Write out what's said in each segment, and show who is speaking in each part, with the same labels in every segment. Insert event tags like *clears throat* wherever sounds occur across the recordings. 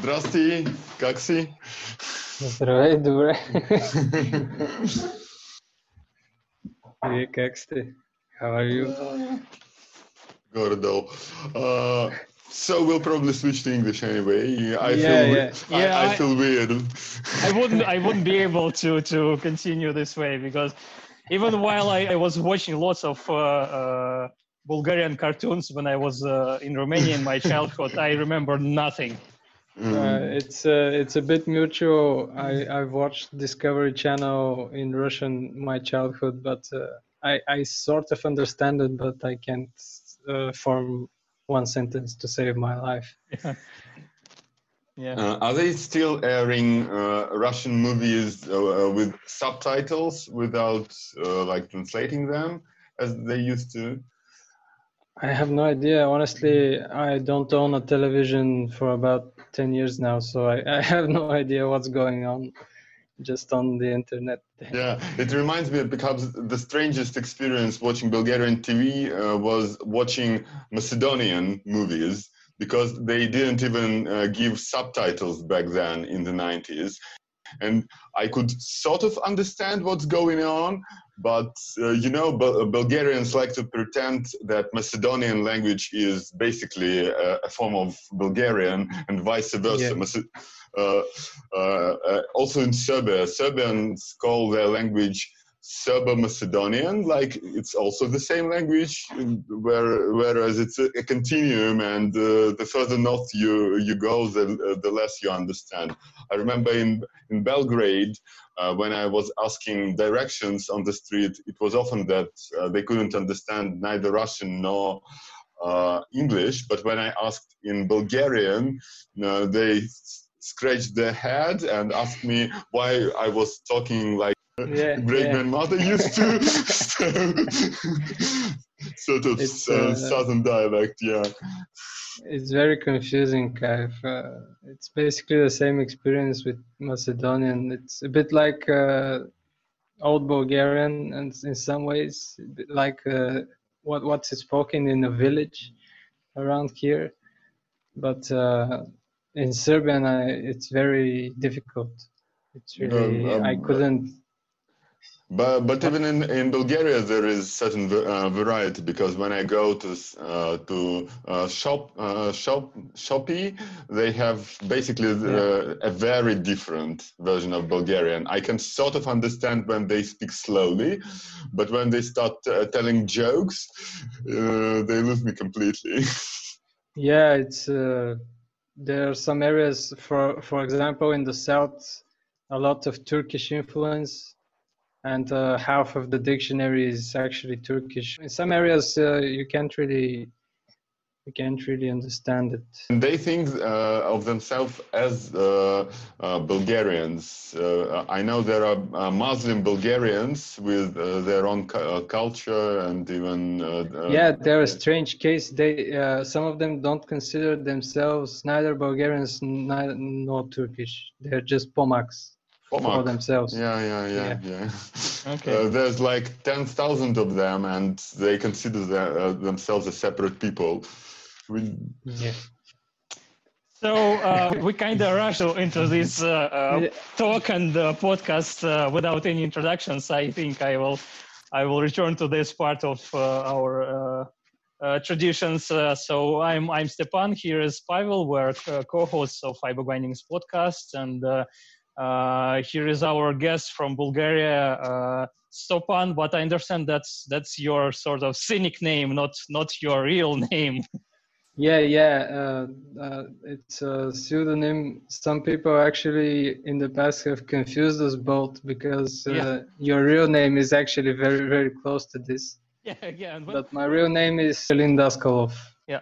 Speaker 1: Здрасти, как си?
Speaker 2: Здравей, добре. *laughs* Вие как сте? How are you?
Speaker 1: Горе-долу. Uh, so we'll probably switch to English anyway. I
Speaker 2: Yeah,
Speaker 1: feel we-
Speaker 2: yeah.
Speaker 1: I,
Speaker 3: Yeah,
Speaker 1: I
Speaker 3: I-
Speaker 1: feel weird.
Speaker 3: I wouldn't I wouldn't be able to to continue this way because even while I, I was watching lots of uh, uh, Bulgarian cartoons when I was uh, in Romania in my *laughs* childhood, I remember nothing.
Speaker 1: Mm.
Speaker 2: Uh, it's uh, it's a bit mutual. I I've watched Discovery Channel in Russian my childhood, but uh, I I sort of understand it, but I can't uh, form one sentence to save my life. *laughs*
Speaker 3: Yeah.
Speaker 1: Uh, are they still airing uh, Russian movies uh, uh, with subtitles without uh, like translating them as they used to?
Speaker 2: I have no idea. Honestly, I don't own a television for about 10 years now, so I, *laughs* I have no idea what's going on just on the internet. *laughs*
Speaker 1: Yeah, it reminds me because the strangest experience watching Bulgarian TV uh, was watching Macedonian movies because they didn't even uh, give subtitles back then in the 90s. And I could sort of understand what's going on, but uh, you know, Bul- Bulgarians like to pretend that Macedonian language is basically a, a form of Bulgarian and vice versa.
Speaker 2: Yeah.
Speaker 1: Uh, uh, uh, also in Serbia, Serbians call their language Serbo-Macedonian, like it's also the same language, where, whereas it's a, a continuum, and uh, the further north you you go, the uh, the less you understand. I remember in in Belgrade, uh, when I was asking directions on the street, it was often that uh, they couldn't understand neither Russian nor uh, English. But when I asked in Bulgarian, uh, they scratched their head and asked me why I was talking like
Speaker 2: Yeah,
Speaker 1: great
Speaker 2: yeah.
Speaker 1: grandmother used to. *laughs* so, sort of uh, southern dialect, yeah.
Speaker 2: It's very confusing, Kaif. Uh, it's basically the same experience with Macedonian. It's a bit like uh, old Bulgarian, and in some ways, like uh, what what's spoken in a village around here. But uh, in Serbian, I, it's very difficult. It's really
Speaker 1: um,
Speaker 2: I couldn't.
Speaker 1: But, but even in, in Bulgaria, there is certain uh, variety because when I go to uh, to uh, shop uh, shop Shopi, they have basically uh, a very different version of Bulgarian. I can sort of understand when they speak slowly, but when they start uh, telling jokes, uh, they lose me completely. *laughs*
Speaker 2: Yeah, it's uh, there are some areas for for example in the south a lot of Turkish influence and uh, half of the dictionary is actually Turkish. In some areas uh, you can't really you can't really understand it.
Speaker 1: And they think uh, of themselves as uh, uh, Bulgarians. Uh, I know there are uh, Muslim Bulgarians with uh, their own cu- uh, culture and even.
Speaker 2: Yeah, they're a strange case. They uh, some of them don't consider themselves neither Bulgarians nor Turkish. They're just Pomaks for themselves.
Speaker 1: Yeah, yeah, yeah, yeah. *laughs*
Speaker 3: Okay.
Speaker 1: Uh, there's like 10,000 of them, and they consider their, uh, themselves as separate people. We,
Speaker 2: Yeah.
Speaker 3: So uh, we kind of rushed into this uh, uh, talk and uh, podcast uh, without any introductions. I think I will I will return to this part of uh, our uh, uh, traditions. Uh, so I'm I'm Stepan. Here is Pavel. We're uh, co-hosts of Fiber Bindings podcast, and here is our guest from Bulgaria, uh, Stopan. But I understand that's that's your sort of cynic name, not not your real *laughs* name.
Speaker 2: Yeah, yeah, uh, uh, it's a pseudonym. Some people actually in the past have confused us both because uh,
Speaker 3: Yeah.
Speaker 2: your real name is actually very, very close to this. *laughs*
Speaker 3: yeah, yeah. And when-
Speaker 2: But my real name is Kalin Daskalov. Yeah.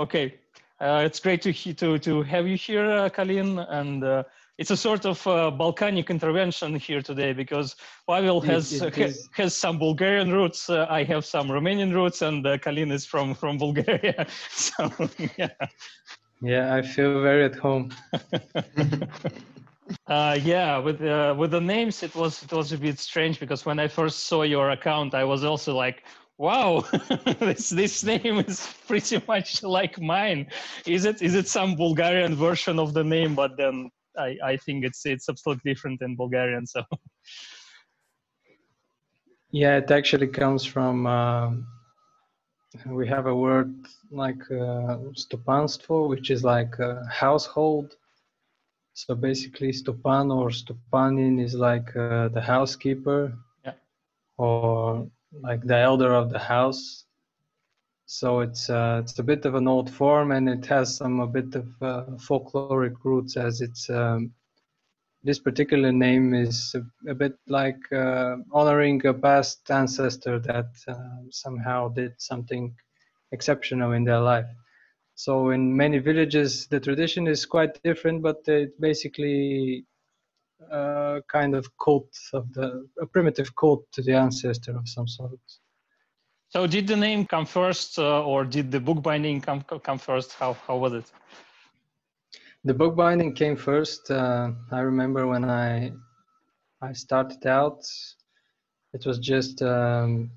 Speaker 3: Okay, uh, it's great to to to have you here, uh, Kalin, and uh, it's a sort of uh, Balkanic intervention here today because Pavel
Speaker 2: It-
Speaker 3: has
Speaker 2: it
Speaker 3: ha-
Speaker 2: is.
Speaker 3: has some Bulgarian roots. Uh, I have some Romanian roots, and uh, Kalin is from from Bulgaria. *laughs* So yeah.
Speaker 2: Yeah, I feel very at home. *laughs*
Speaker 3: Uh, yeah, with uh, with the names, it was it was a bit strange because when I first saw your account, I was also like, Wow, *laughs* this this name is pretty much like mine. Is it is it some Bulgarian version of the name? But then I, I think it's it's absolutely different in Bulgarian. So
Speaker 2: yeah, it actually comes from. Uh, we have a word like uh, stopanstvo, which is like a household. So basically, stopan or stopanin is like uh, the housekeeper,
Speaker 3: yeah.
Speaker 2: or like the elder of the house. So it's uh, it's a bit of an old form, and it has some a bit of uh, folkloric roots, as it's um, this particular name is a, a bit like uh, honoring a past ancestor that uh, somehow did something exceptional in their life. So in many villages, the tradition is quite different, but it basically a kind of cult of the a primitive cult to the ancestor of some sort.
Speaker 3: So did the name come first, uh, or did the bookbinding come come first? How how was it?
Speaker 2: The bookbinding came first. Uh, I remember when I I started out, it was just um,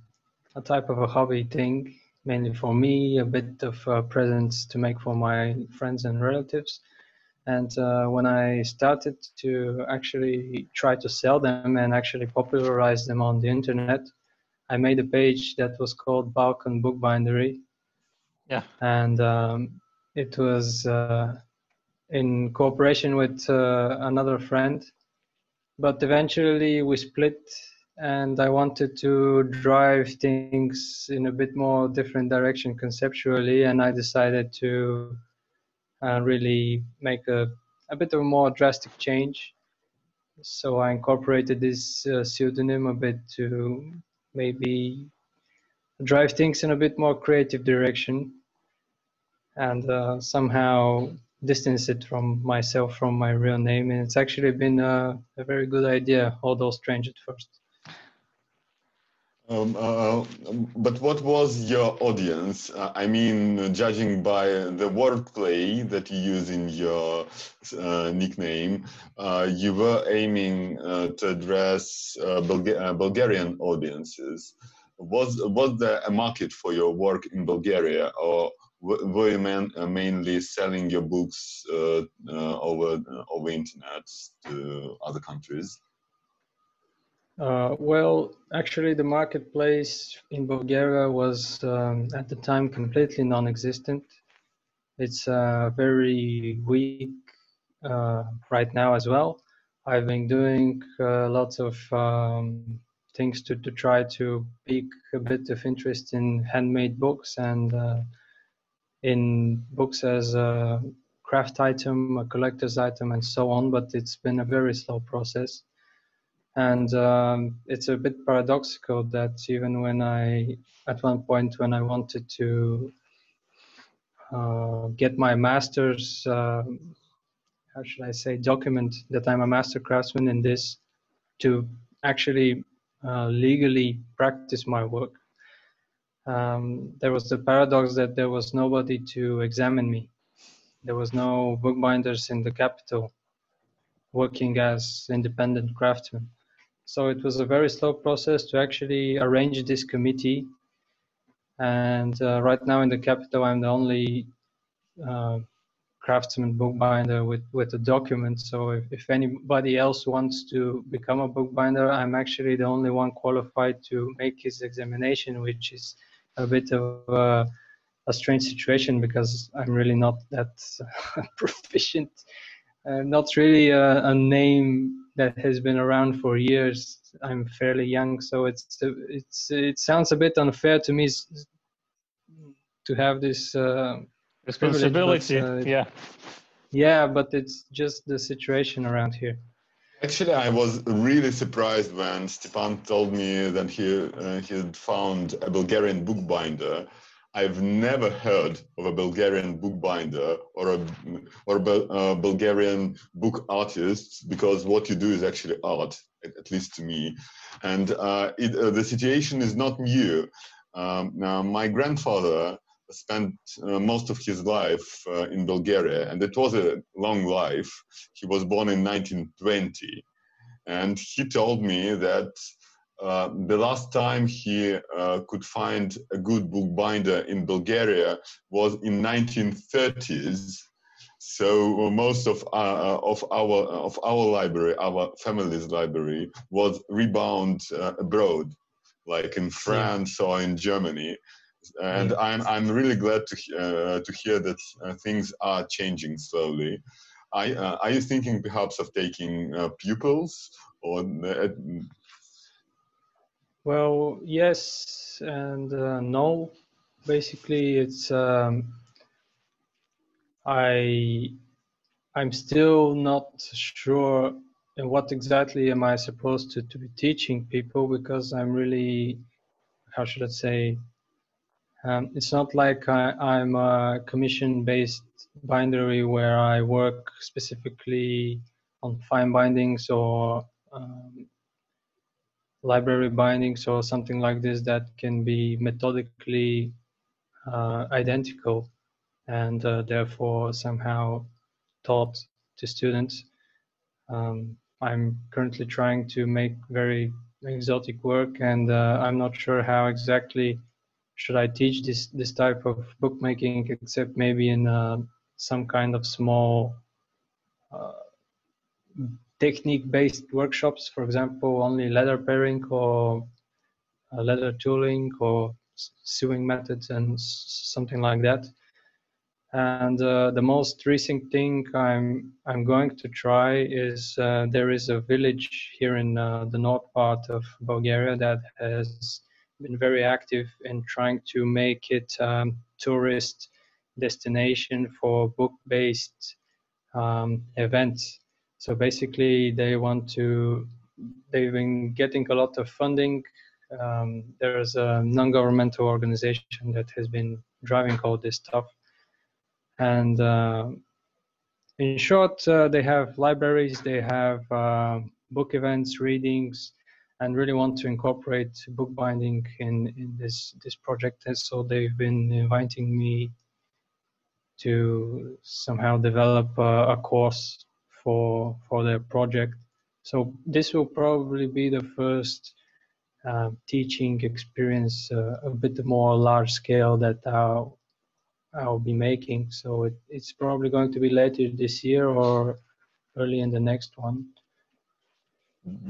Speaker 2: a type of a hobby thing, mainly for me, a bit of uh, presents to make for my friends and relatives. And uh, when I started to actually try to sell them and actually popularize them on the internet, I made a page that was called Balkan Bookbindery.
Speaker 3: Yeah.
Speaker 2: And um, it was uh, in cooperation with uh, another friend. But eventually we split, and I wanted to drive things in a bit more different direction conceptually, and I decided to uh, really make a, a bit of a more drastic change. So I incorporated this uh, pseudonym a bit to maybe drive things in a bit more creative direction and uh, somehow distance it from myself from my real name. And it's actually been a, a very good idea although strange at first
Speaker 1: um, uh, but what was your audience? Uh, I mean, judging by the wordplay that you use in your uh, nickname, uh, you were aiming uh, to address uh, Bulga Bulgarian audiences. Was was there a market for your work in Bulgaria, or were you man, mainly selling your books over over internet to other countries?
Speaker 2: Uh, well, actually, the marketplace in Bulgaria was um, at the time completely non existent. It's uh, very weak uh, right now as well. I've been doing uh, lots of um, things to, to try to pique a bit of interest in handmade books and uh, in books as a craft item, a collector's item, and so on, but it's been a very slow process and um, it's a bit paradoxical that even when I, at one point, when I wanted to uh, get my master's, uh, how should I say, document that I'm a master craftsman in this, to actually uh, legally practice my work. Um, there was the paradox that there was nobody to examine me. There was no bookbinders in the capital working as independent craftsmen. So it was a very slow process to actually arrange this committee. And uh, right now in the capital, I'm the only uh, craftsman bookbinder with, with a document. So if, if anybody else wants to become a bookbinder, I'm actually the only one qualified to make his examination, which is a bit of a, strange situation because I'm really not that *laughs* proficient. Uh, not really a, a name that has been around for years. I'm fairly young, so it's it's it sounds a bit unfair to me to have this uh,
Speaker 3: responsibility. But, uh, yeah,
Speaker 2: yeah, but it's just the situation around here.
Speaker 1: Actually, I was really surprised when Stepan told me that he uh, he had found a Bulgarian bookbinder I've never heard of a Bulgarian bookbinder or a or a Bulgarian book artist because what you do is actually art, at least to me. And uh, it, uh, the situation is not new. Um, now, my grandfather spent uh, most of his life uh, in Bulgaria, and it was a long life. He was born in 1920, and he told me that uh, the last time he uh, could find a good bookbinder in Bulgaria was in 1930s. So uh, most of uh, of our of our library, our family's library, was rebound uh, abroad, like in France yeah. or in Germany. And yeah. I'm I'm really glad to to hear that things are changing slowly. I, are you thinking perhaps of taking pupils or
Speaker 2: well, yes and uh, no. Basically, it's um, I I'm still not sure what exactly am I supposed to, to be teaching people because I'm really how should I say um, it's not like I, am a commission based bindery where I work specifically on fine bindings or um, library bindings or something like this that can be methodically uh, identical and uh, therefore somehow taught to students. Um, I'm currently trying to make very exotic work and uh, I'm not sure how exactly should I teach this this type of bookmaking except maybe in uh, some kind of small uh, technique based workshops, for example, only leather pairing or uh, leather tooling or sewing methods and something like that. And uh, the most recent thing I'm I'm going to try is uh, there is a village here in uh, the north part of Bulgaria that has been very active in trying to make it um, tourist destination for book-based um, events so basically, they want to. They've been getting a lot of funding. Um, there's a non-governmental organization that has been driving all this stuff, and uh, in short, uh, they have libraries, they have uh, book events, readings, and really want to incorporate bookbinding in in this this project. And so they've been inviting me to somehow develop a, a course for for their project. So this will probably be the first uh, teaching experience, uh, a bit more large scale that I'll I'll be making. So it, it's probably going to be later this year or early in the next one.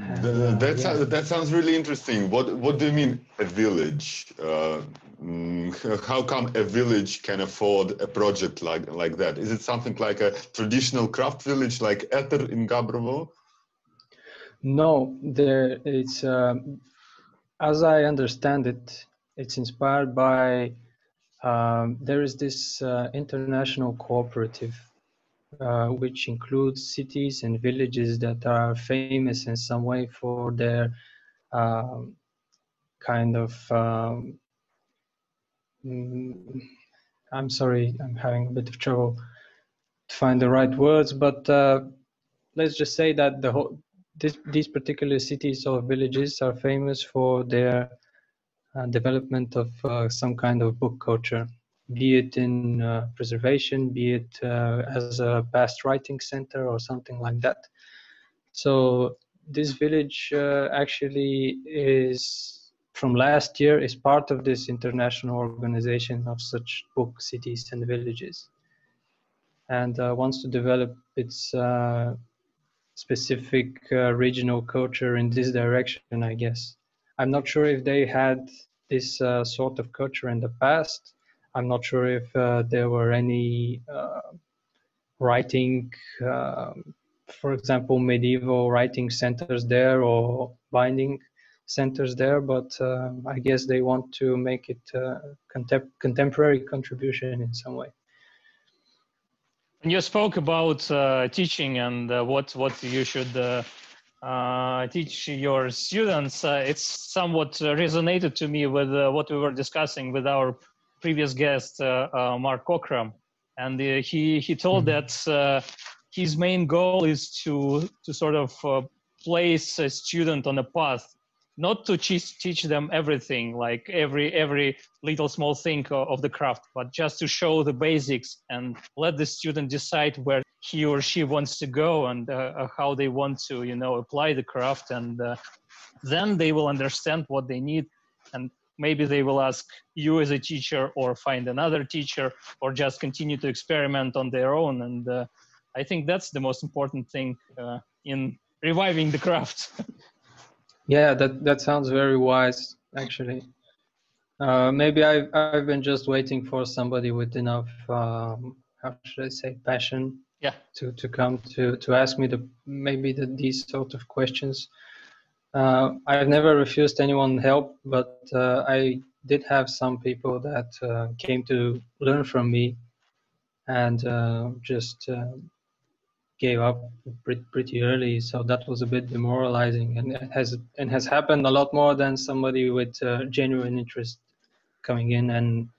Speaker 1: Uh, that, yeah. sounds, that sounds really interesting. What what do you mean a village? Uh, mm, how come a village can afford a project like like that? Is it something like a traditional craft village like Etar in Gabrovo?
Speaker 2: No, there it's uh, as I understand it, it's inspired by um, there is this uh, international cooperative uh, which includes cities and villages that are famous in some way for their um, kind of um, mm, I'm sorry, I'm having a bit of trouble to find the right words, but uh, let's just say that the whole this, these particular cities or villages are famous for their uh, development of uh, some kind of book culture be it in uh, preservation, be it uh, as a past writing center or something like that. So this village uh, actually is from last year is part of this international organization of such book cities and villages and uh, wants to develop its uh, specific uh, regional culture in this direction i guess i'm not sure if they had this sort of culture in the past I'm not sure if uh, there were any uh, writing, um, for example, medieval writing centers there or binding centers there, but uh, I guess they want to make it a contem- contemporary contribution in some way.
Speaker 3: You spoke about uh, teaching and uh, what what you should uh, teach your students. it's somewhat resonated to me with what we were discussing with our previous guest, uh, uh, Mark Cockram, and uh, he he told mm-hmm. that his main goal is to to sort of place a student on a path not to teach, teach them everything like every every little small thing of the craft but just to show the basics and let the student decide where he or she wants to go and uh, how they want to you know apply the craft and uh, then they will understand what they need and maybe they will ask you as a teacher or find another teacher or just continue to experiment on their own and uh, i think that's the most important thing uh, in reviving the craft *laughs*
Speaker 2: Yeah, that that sounds very wise, actually. Uh, maybe I've I've been just waiting for somebody with enough um, how should I say passion
Speaker 3: yeah
Speaker 2: to to come to to ask me the maybe the, these sort of questions. Uh, I've never refused anyone help, but uh, I did have some people that uh, came to learn from me and uh, just uh, gave up pretty, early, so that was a bit demoralizing, and it has and has happened a lot more than somebody with uh, genuine interest coming in and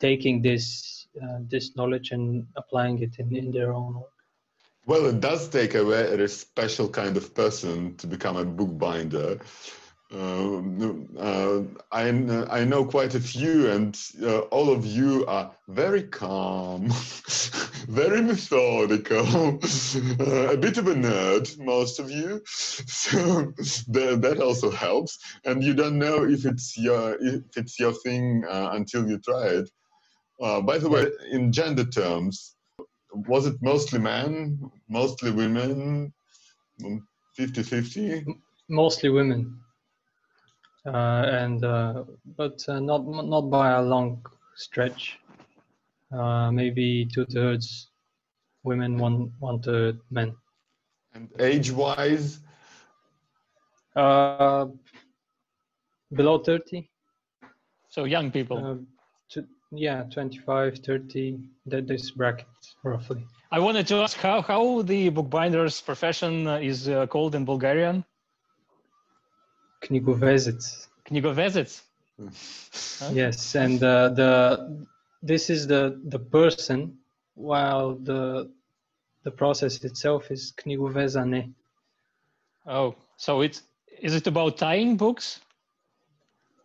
Speaker 2: taking this this knowledge and applying it in, in their own.
Speaker 1: Well, it does take a very special kind of person to become a bookbinder. Uh, uh, I, I know quite a few, and uh, all of you are very calm, *laughs* very methodical, *laughs* uh, a bit of a nerd, most of you. *laughs* So that, that also helps. And you don't know if it's your if it's your thing uh, until you try it. Uh, by the way, in gender terms, was it mostly men, mostly women, 50-50?
Speaker 2: Mostly women uh, and uh, but uh, not not by a long stretch. Uh, maybe two thirds women, one one third men.
Speaker 1: And age-wise,
Speaker 2: uh, below thirty.
Speaker 3: So young people.
Speaker 2: Uh, to, yeah, 25, 30, that this bracket roughly.
Speaker 3: I wanted to ask how, how the bookbinder's profession is called in Bulgarian?
Speaker 2: Knjigovezec.
Speaker 3: Knjigovezec.
Speaker 2: Yes, and uh, the this is the the person, while the the process itself is knjigovezane.
Speaker 3: Oh, so it's is it about tying books?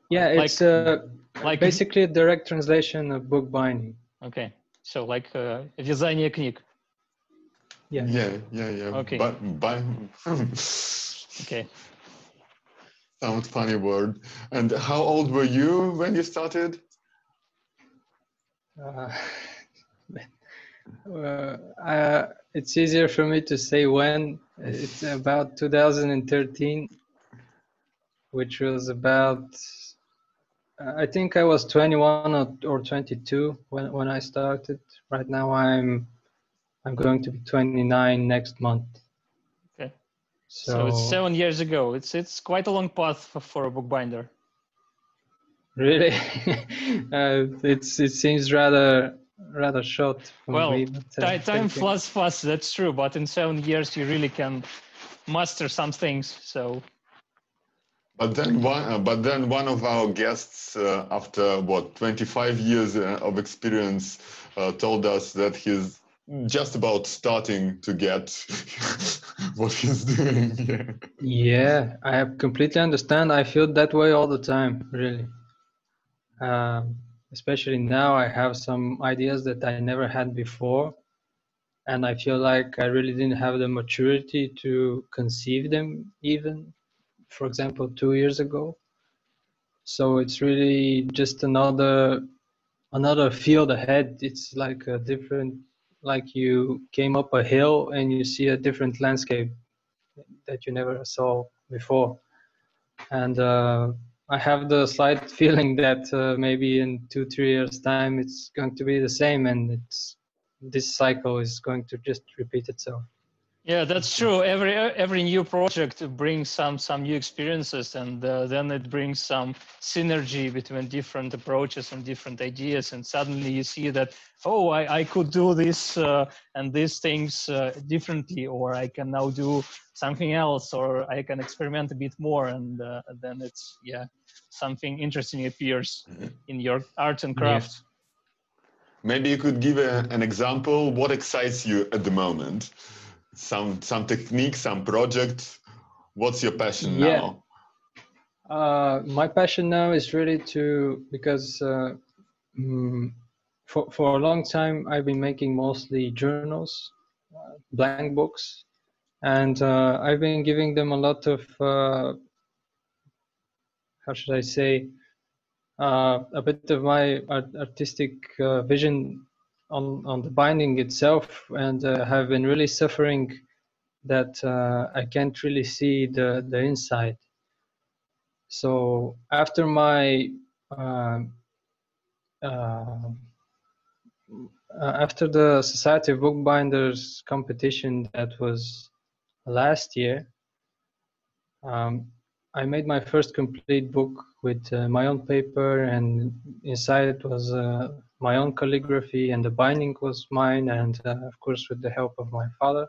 Speaker 2: Yeah, it's
Speaker 3: Like-
Speaker 2: uh,
Speaker 3: like-
Speaker 2: basically a direct translation of book binding.
Speaker 3: Okay, so like uh, вязание книг.
Speaker 2: Yeah.
Speaker 1: yeah, yeah, yeah.
Speaker 3: Okay.
Speaker 1: But, but
Speaker 3: Okay.
Speaker 1: sound funny word. And how old were you when you started?
Speaker 2: Uh, *laughs* uh, uh, it's easier for me to say when. It's about 2013, which was about. I think I was 21 or, or 22 when, when I started. Right now I'm I'm going to be 29 next month.
Speaker 3: Okay.
Speaker 2: So,
Speaker 3: So, it's seven years ago. It's it's quite a long path for, for a bookbinder.
Speaker 2: really, *laughs* uh, it's it seems rather rather short
Speaker 3: Well,
Speaker 2: me. *laughs*
Speaker 3: Time flies fast. That's true. But in seven years, you really can master some things. So
Speaker 1: But then one, uh, but then one of our guests, uh, after what 25 years uh, of experience, uh, told us that he's just about starting to get *laughs* what he's doing. Yeah.
Speaker 2: Yeah, I completely understand. I feel that way all the time, really. Um, especially now, I have some ideas that I never had before, and I feel like I really didn't have the maturity to conceive them, even, for example, two years ago. So it's really just another another field ahead. It's like a different, like you came up a hill and you see a different landscape that you never saw before. And uh, I have the slight *laughs* feeling that uh, maybe in two, three years' time, it's going to be the same, and it's this cycle is going to just repeat itself.
Speaker 3: Yeah, that's true. Every every new project brings some some new experiences, and uh, then it brings some synergy between different approaches and different ideas. And suddenly you see that oh, I, I could do this uh, and these things uh, differently, or I can now do something else, or I can experiment a bit more, and uh, then it's yeah something interesting appears in your art and
Speaker 2: Yeah.
Speaker 3: craft.
Speaker 1: Maybe you could give a, an example. What excites you at the moment? Some some technique, some project. What's your passion
Speaker 2: Yeah.
Speaker 1: now?
Speaker 2: Uh, my passion now is really to because uh, mm, for for a long time I've been making mostly journals, uh, blank books, and uh, I've been giving them a lot of uh, how should I say uh, a bit of my art- artistic vision on on the binding itself, and have been really suffering that I can't really see the the inside. So after my uh, uh, after the Society of Bookbinders competition that was last year, um, I made my first complete book with uh, my own paper, and inside it was uh, my own calligraphy, and the binding was mine, and uh, of course with the help of my father.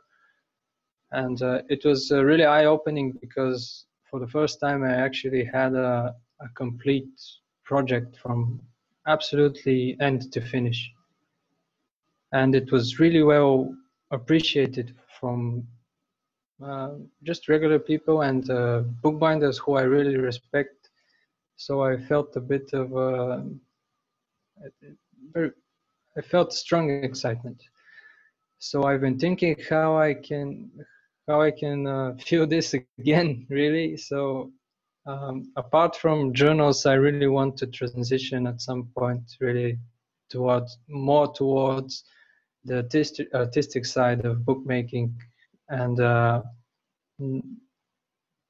Speaker 2: And uh, it was uh, really eye-opening because for the first time, I actually had a, a complete project from absolutely end to finish. And it was really well appreciated from uh, just regular people and uh, bookbinders who I really respect. So I felt a bit of a, I felt strong excitement. So I've been thinking how I can how I can uh, feel this *laughs* again, really. So, um, apart from journals, I really want to transition at some point, really, towards more towards the artistic, artistic side of bookmaking, and uh,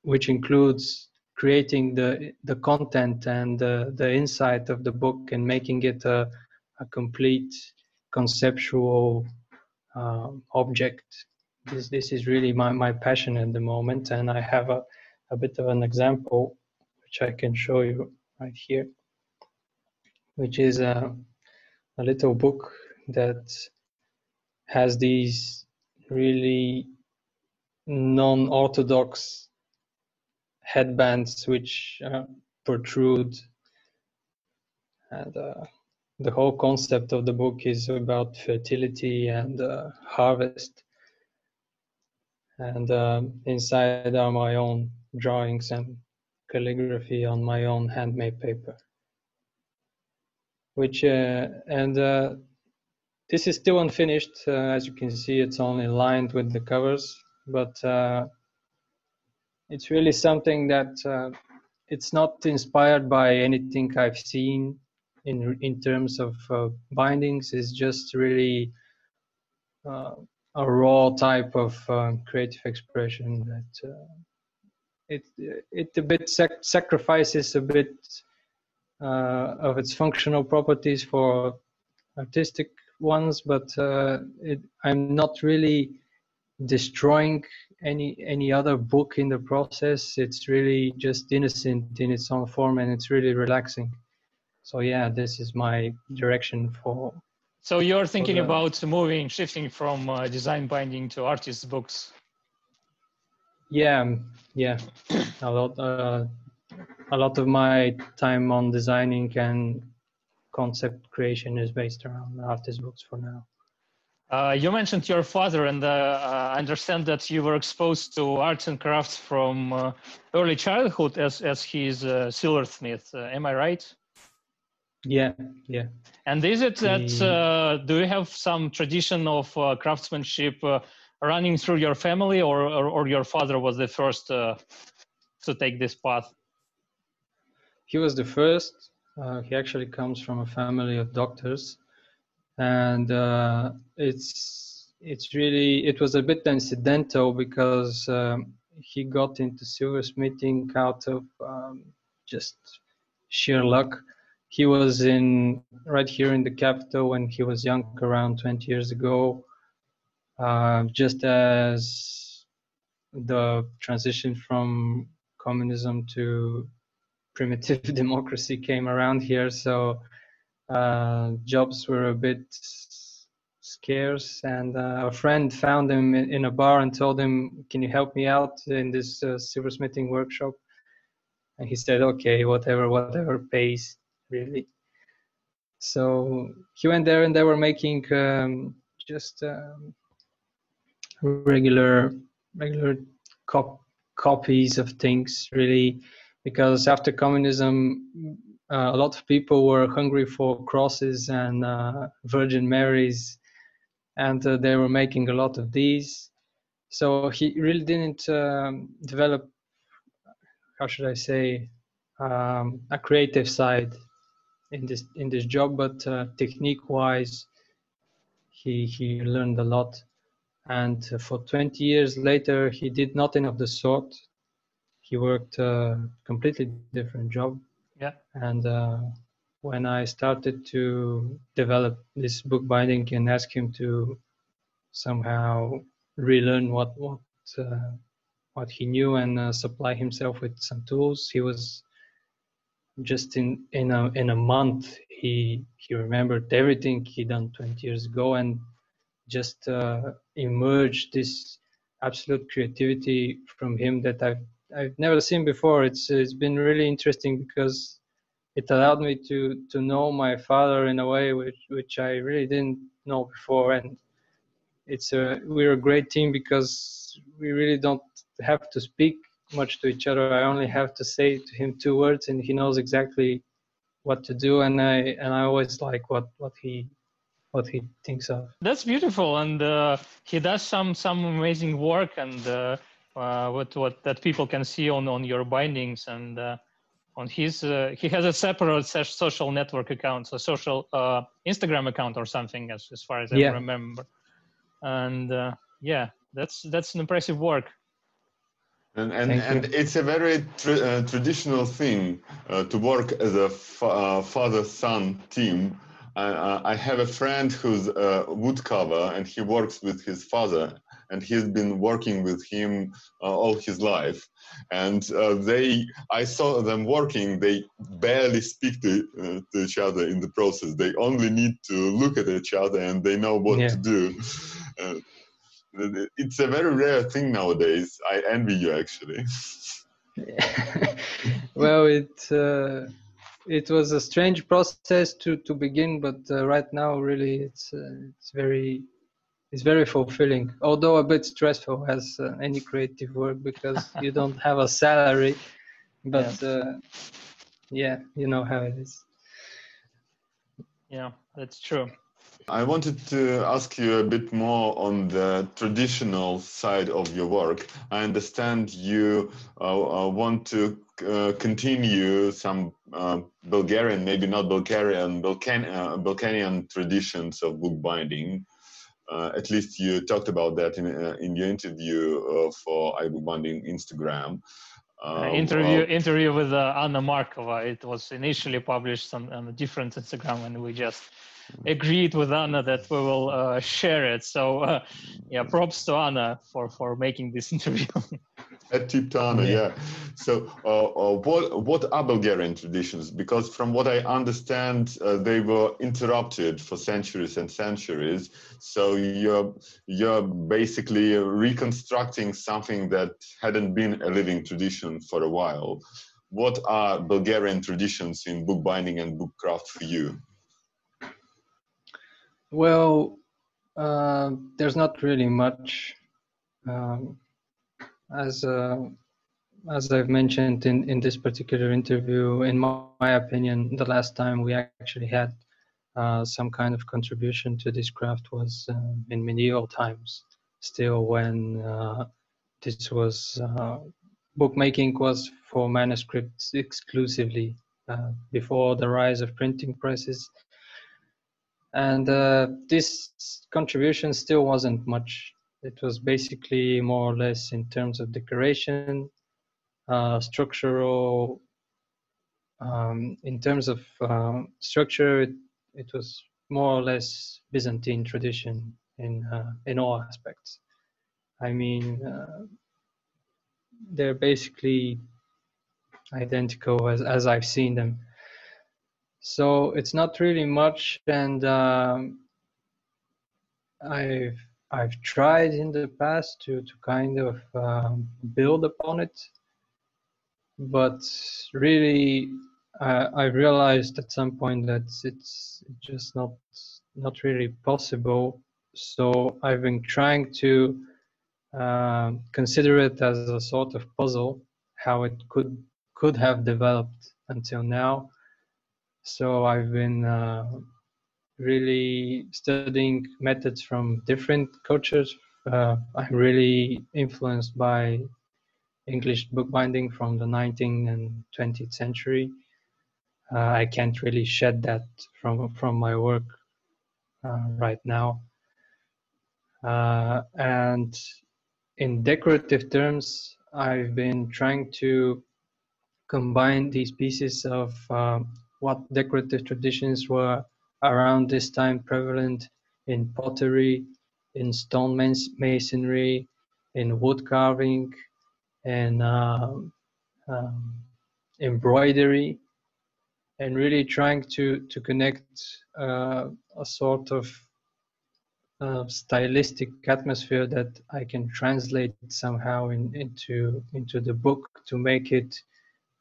Speaker 2: which includes creating the the content and the, the insight of the book and making it a, a complete conceptual uh, object. This this is really my, my passion at the moment and i have a, a bit of an example which i can show you right here which is a, a little book that has these really non-orthodox headbands which uh, protrude and uh, the whole concept of the book is about fertility and uh, harvest. And um, inside are my own drawings and calligraphy on my own handmade paper. Which uh, and uh, this is still unfinished. Uh, as you can see it's only lined with the covers. But uh, it's really something that uh, it's not inspired by anything i've seen in in terms of uh, bindings is just really a raw type of um, creative expression that uh, it it a bit sac- sacrifices a bit uh, of its functional properties for artistic ones, but uh, it, I'm not really destroying any any other book in the process. It's really just innocent in its own form, and it's really relaxing. So yeah, this is my direction for
Speaker 3: so you're thinking about moving, shifting from uh, design binding to artist books.
Speaker 2: Yeah, yeah, *clears throat* a lot. Uh, a lot of my time on designing and concept creation is based around artist books for now.
Speaker 3: Uh, you mentioned your father, and uh, I understand that you were exposed to arts and crafts from uh, early childhood, as as he's a silversmith. Uh, am I right?
Speaker 2: Yeah, yeah.
Speaker 3: And is it that uh, do you have some tradition of uh, craftsmanship uh, running through your family, or, or, or your father was the first uh, to take this path?
Speaker 2: He was the first. Uh, he actually comes from a family of doctors, and uh, it's it's really it was a bit incidental because um, he got into silversmithing out of um, just sheer luck he was in right here in the capital when he was young, around 20 years ago, uh, just as the transition from communism to primitive *laughs* democracy came around here. So uh, jobs were a bit scarce, and uh, a friend found him in, in, a bar and told him, "Can you help me out in this uh, silversmithing workshop?" And he said, "Okay, whatever, whatever pays." Really. So he went there and they were making um, just um, regular regular cop- copies of things, really because after communism, uh, a lot of people were hungry for crosses and uh, Virgin Marys, and uh, they were making a lot of these. So he really didn't um, develop, how should I say, um, a creative side in this in this job, but uh, technique-wise, he he learned a lot. And for 20 years later, he did nothing of the sort. He worked a completely different job
Speaker 3: yeah.
Speaker 2: And uh, when I started to develop this bookbinding and ask him to somehow relearn what what uh, what he knew and uh, supply himself with some tools, he was just in in a in a month he he remembered everything he done 20 years ago and just uh, emerged this absolute creativity from him that I've I've never seen before. It's it's been really interesting because it allowed me to to know my father in a way which which I really didn't know before, and it's a we're a great team because we really don't have to speak much to each other. I only have to say to him two words, and he knows exactly what to do, and I and I always like what what he what he thinks of.
Speaker 3: That's beautiful, and uh, he does some some amazing work, and uh, uh, what what that people can see on on your bindings and uh, on his uh, he has a separate social network account, so social uh, Instagram account or something, as as far as I
Speaker 2: yeah.
Speaker 3: remember. And uh, yeah, that's that's an impressive work.
Speaker 1: And and, and it's a very tra traditional thing to work as a fa father-son team. I have a friend who's a woodcarver and he works with his father and he's been working with him uh, all his life. And uh, they, I saw them working. They barely speak to, uh, to each other in the process. They only need to look at each other, and they know what yeah. to do. Uh, it's a very rare thing nowadays. I envy you, actually. *laughs*
Speaker 2: well, it uh, it was a strange process to to begin, but uh, right now, really, it's it's very it's very fulfilling although a bit stressful as uh, any creative work because *laughs* you don't have a salary but yeah. Uh, yeah you know how it is
Speaker 3: yeah that's true
Speaker 1: I wanted to ask you a bit more on the traditional side of your work. I understand you uh, uh, want to uh, continue some uh, Bulgarian, maybe not Bulgarian, Balkan, uh, Balkanian traditions of bookbinding. Uh, at least you talked about that in, uh, in your interview uh, for iBookbinding Instagram.
Speaker 3: Uh, interview interview with uh, Anna Markova. It was initially published on, on a different Instagram, and we just agreed with Anna that we will uh, share it. So, uh, yeah, props to Anna for for making this *laughs* interview.
Speaker 1: At Tiptana, yeah. yeah. So, uh, uh, what what are Bulgarian traditions? Because from what I understand, uh, they were interrupted for centuries and centuries. So you're you're basically reconstructing something that hadn't been a living tradition for a while. What are Bulgarian traditions in bookbinding and bookcraft for you?
Speaker 2: Well, uh, there's not really much. Um, as uh, as I've mentioned in, in this particular interview, in my, my opinion, the last time we actually had uh, some kind of contribution to this craft was uh, in medieval times, still when uh, this was uh, bookmaking was for manuscripts exclusively uh, before the rise of printing presses. And this contribution still wasn't much it was basically more or less in terms of decoration, uh, structural. Um, in terms of uh, structure, it, it, was more or less Byzantine tradition in uh, in all aspects. I mean, uh, they're basically identical as as I've seen them. So it's not really much, and um, I've I've tried in the past to to kind of um, build upon it, but really uh, I realized at some point that it's just not not really possible. So I've been trying to uh, consider it as a sort of puzzle, how it could could have developed until now. So I've been uh, really studying methods from different cultures. Uh, I'm really influenced by English bookbinding from the 19th and 20th century. Uh, I can't really shed that from from my work uh, right now. Uh, and in decorative terms, I've been trying to combine these pieces of um, what decorative traditions were around this time prevalent in pottery, in stone masonry, in wood carving, and um, um, embroidery, and really trying to to connect uh, a sort of uh, stylistic atmosphere that I can translate somehow in, into into the book to make it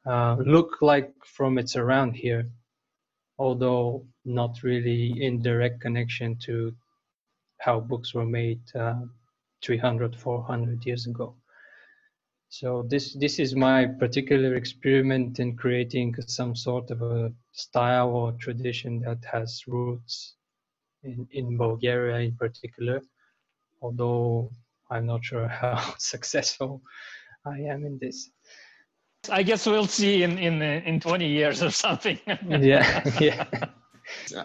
Speaker 2: uh, look like from its around here, although not really in direct connection to how books were made uh, 300, 400 years ago. So this this is my particular experiment in creating some sort of a style or tradition that has roots in, in Bulgaria in particular, although I'm not sure *laughs* how successful I am in this.
Speaker 3: I guess we'll see in in in 20 years or something. *laughs*
Speaker 2: yeah, yeah.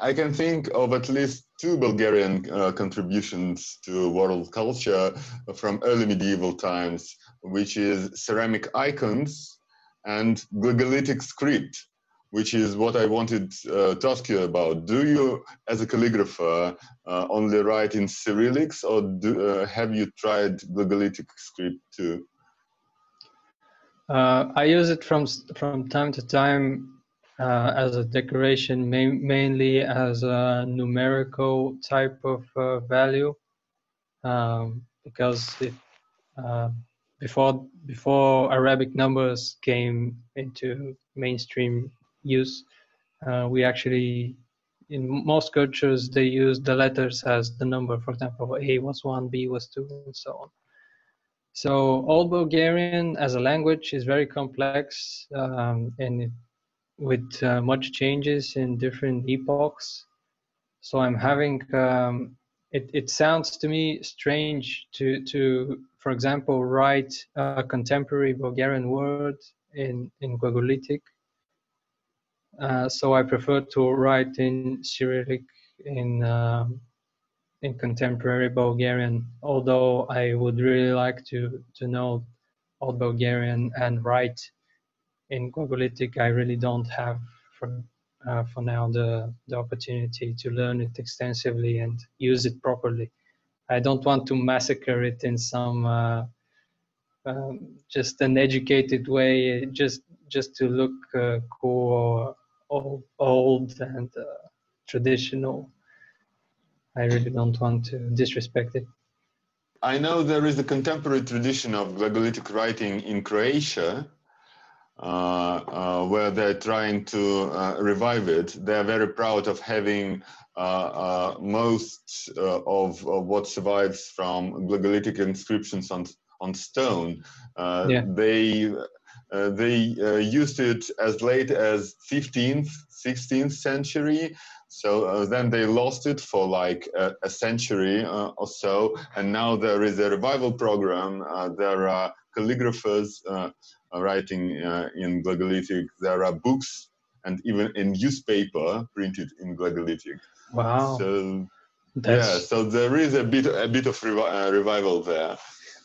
Speaker 1: I can think of at least two Bulgarian uh, contributions to world culture from early medieval times, which is ceramic icons and glagolitic script, which is what I wanted uh, to ask you about. Do you, as a calligrapher, uh, only write in Cyrillics, or do, uh, have you tried glagolitic script too?
Speaker 2: Uh, I use it from from time to time uh, as a decoration, ma- mainly as a numerical type of uh, value, um, because it, uh, before before Arabic numbers came into mainstream use, uh, we actually in most cultures they use the letters as the number. For example, A was one, B was two, and so on. So Old Bulgarian as a language is very complex um, and it, with uh, much changes in different epochs. So I'm having um, it. It sounds to me strange to to, for example, write a contemporary Bulgarian word in in Glagolitic. Uh, so I prefer to write in Cyrillic in. Um, in contemporary Bulgarian, although I would really like to, to know Old Bulgarian and write in Glagolitic, I really don't have for, uh, for now the, the opportunity to learn it extensively and use it properly. I don't want to massacre it in some uh, um, just an educated way, just just to look uh, cool or old and uh, traditional. I really don't want to disrespect it.
Speaker 1: I know there is a contemporary tradition of glagolitic writing in Croatia, uh, uh, where they're trying to uh, revive it. They're very proud of having uh, uh, most uh, of, of, what survives from glagolitic inscriptions on on stone. Yeah. They they used it as late as 15th, 16th century so uh, then they lost it for like a, a century uh, or so, and now there is a revival program. Uh, there are calligraphers uh, writing uh, in Glagolitic. There are books and even a newspaper printed in Glagolitic.
Speaker 2: Wow!
Speaker 1: So That's... yeah, so there is a bit a bit of revi uh, revival there.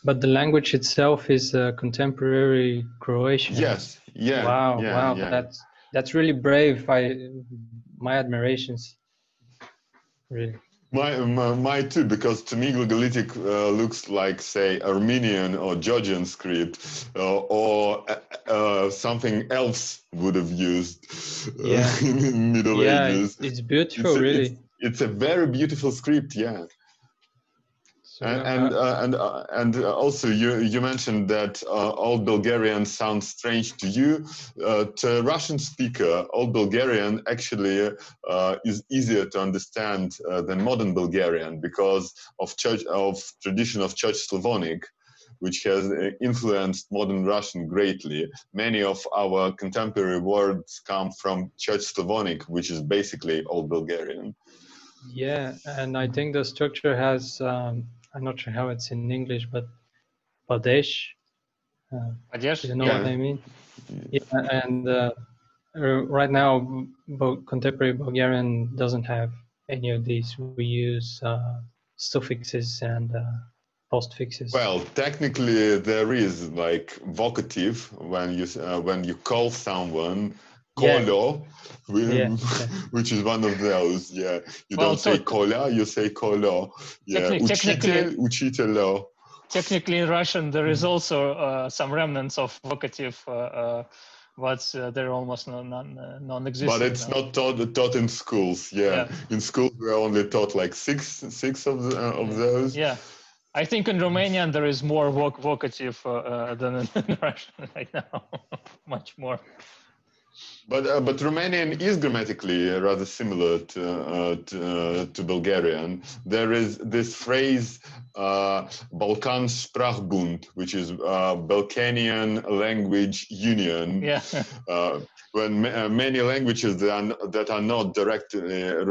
Speaker 2: But the language itself is contemporary Croatian.
Speaker 1: Yes. Yeah.
Speaker 2: Wow.
Speaker 1: Yeah,
Speaker 2: wow.
Speaker 1: Yeah.
Speaker 2: That's that's really brave. I my admirations. Really.
Speaker 1: My, my, my, too, because to me, Glagolitic uh, looks like, say, Armenian or Georgian script, uh, or uh, uh something else would have used uh, yeah. *laughs* in Middle
Speaker 2: yeah,
Speaker 1: Ages.
Speaker 2: It's, it's beautiful, it's, really.
Speaker 1: It's, it's, a very beautiful script, yeah and uh, and uh, and uh, also you you mentioned that uh, old Bulgarian sounds strange to you. Uh, to Russian speaker, old Bulgarian actually uh, is easier to understand than modern Bulgarian because of church of tradition of Church Slavonic. which has influenced modern Russian greatly. Many of our contemporary words come from Church Slavonic, which is basically Old Bulgarian.
Speaker 2: Yeah, and I think the structure has, um, I'm not sure how it's in English, but Padesh. Uh,
Speaker 3: Padesh?
Speaker 2: you know
Speaker 1: Yeah.
Speaker 2: what I mean? Yeah, and uh, right now, Bul- contemporary Bulgarian doesn't have any of these. We use uh, suffixes and uh, postfixes.
Speaker 1: Well, technically, there is like vocative when you uh, when you call someone. Colo,
Speaker 2: yeah. *laughs*
Speaker 1: which is one of those. Yeah, you
Speaker 3: well,
Speaker 1: don't
Speaker 3: so
Speaker 1: say cola, you say colo. Yeah,
Speaker 3: technically,
Speaker 1: uchitel, uchitelo.
Speaker 3: Technically, in Russian, there is also uh, some remnants of vocative. Uh, uh, but uh, they're almost non, non, uh, existent
Speaker 1: But it's not taught, taught in schools. Yeah.
Speaker 3: yeah.
Speaker 1: in schools we're only taught like six six of the, of those.
Speaker 3: Yeah, I think in Romanian there is more voc- vocative uh, uh, than in *laughs* Russian right now, *laughs* much more.
Speaker 1: But uh, but Romanian is grammatically rather similar to uh, to, uh, to Bulgarian. There is this phrase uh, Balkan Sprachbund, which is uh, Balkanian Language Union.
Speaker 3: Yeah, *laughs*
Speaker 1: Uh, when ma- many languages that are, n- that are not directly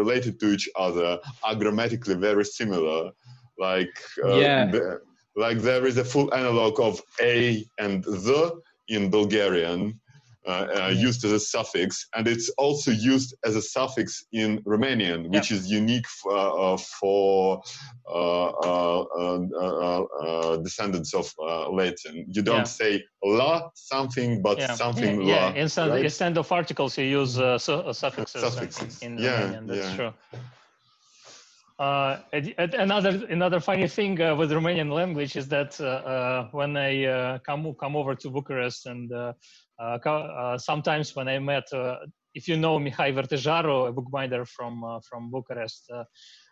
Speaker 1: related to each other are grammatically very similar. Like uh,
Speaker 2: Yeah.
Speaker 1: the- like there is a full analog of a and the in Bulgarian. Uh, uh,
Speaker 2: Yeah.
Speaker 1: used as a suffix, and it's also used as a suffix in Romanian, which is unique f- uh, for uh, uh, uh, uh, uh, descendants of uh, Latin. You don't
Speaker 3: Yeah.
Speaker 1: say la something, but
Speaker 3: yeah,
Speaker 1: something
Speaker 3: yeah,
Speaker 1: la.
Speaker 3: yeah. Instead,
Speaker 1: right?
Speaker 3: instead of articles, you use uh, su- uh, suffixes, in-
Speaker 1: Suffixes.
Speaker 3: in
Speaker 1: Yeah,
Speaker 3: Romanian. That's
Speaker 1: yeah.
Speaker 3: true. Uh, and- and another another funny thing uh, with Romanian language is that uh, uh, when I uh, come come over to Bucharest and co- sometimes when I met, uh, if you know Mihai Vertejaru, a bookbinder from uh, from Bucharest, uh,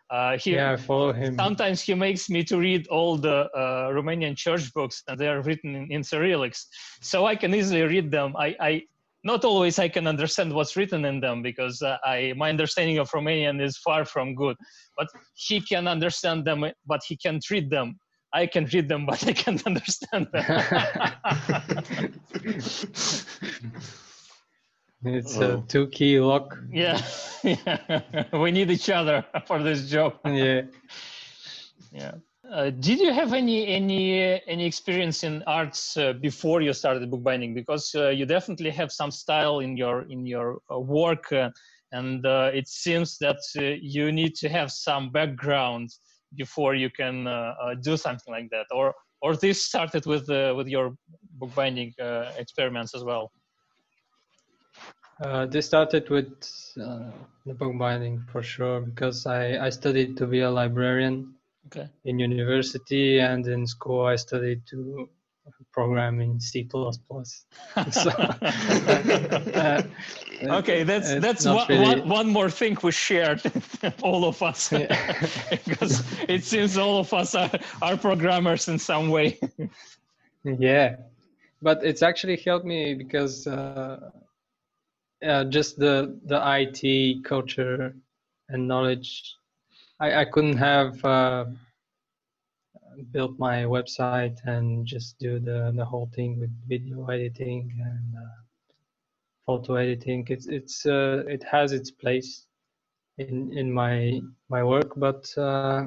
Speaker 3: uh, he
Speaker 2: yeah, I follow him.
Speaker 3: sometimes he makes me to read all the uh, Romanian church books and they are written in, in Cyrillics, so I can easily read them. I, I not always I can understand what's written in them because uh, I my understanding of Romanian is far from good. But he can understand them, but he can't read them. I can read them, *laughs* but I can't understand them. *laughs*
Speaker 2: It's
Speaker 1: Oh.
Speaker 2: a two key lock.
Speaker 3: yeah, yeah. *laughs* we need each other for this job.
Speaker 2: Yeah.
Speaker 3: Yeah. Uh, did you have any any any experience in arts uh, before you started bookbinding? Because uh, you definitely have some style in your in your uh, work, uh, and uh, it seems that uh, you need to have some background before you can uh, uh, do something like that. Or or this started with uh, with your bookbinding uh, experiments as well.
Speaker 2: Uh, this started with uh, the bookbinding for sure because I, I studied to be a librarian
Speaker 3: Okay.
Speaker 2: in university and in school I studied to program in C++. *laughs* so, uh, *laughs*
Speaker 3: okay, that's that's one,
Speaker 2: really-
Speaker 3: one, one more thing we shared, *laughs* all of us, because it seems all of us are, are programmers in some way.
Speaker 2: yeah but it's actually helped me because uh, uh, just the the IT culture and knowledge I, I couldn't have uh, built my website and just do the, the whole thing with video editing and uh, photo editing. It's it's uh, it has its place in in my my work but uh,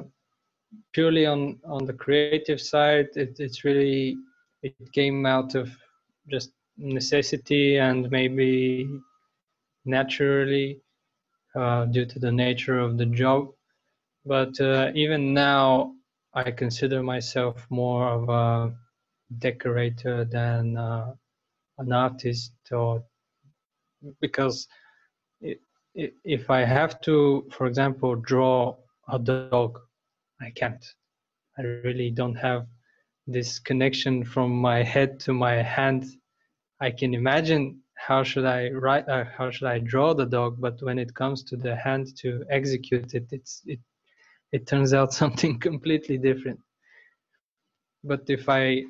Speaker 2: purely on on the creative side it, it's really it came out of just necessity and maybe naturally uh, due to the nature of the job. But uh, even now i consider myself more of a decorator than uh, an artist or because if i have to for example draw a dog i can't. I really don't have this connection from my head to my hand. I can imagine how should i write uh, how should i draw the dog but when it comes to the hand to execute it it's it it turns out *laughs* something completely different but if i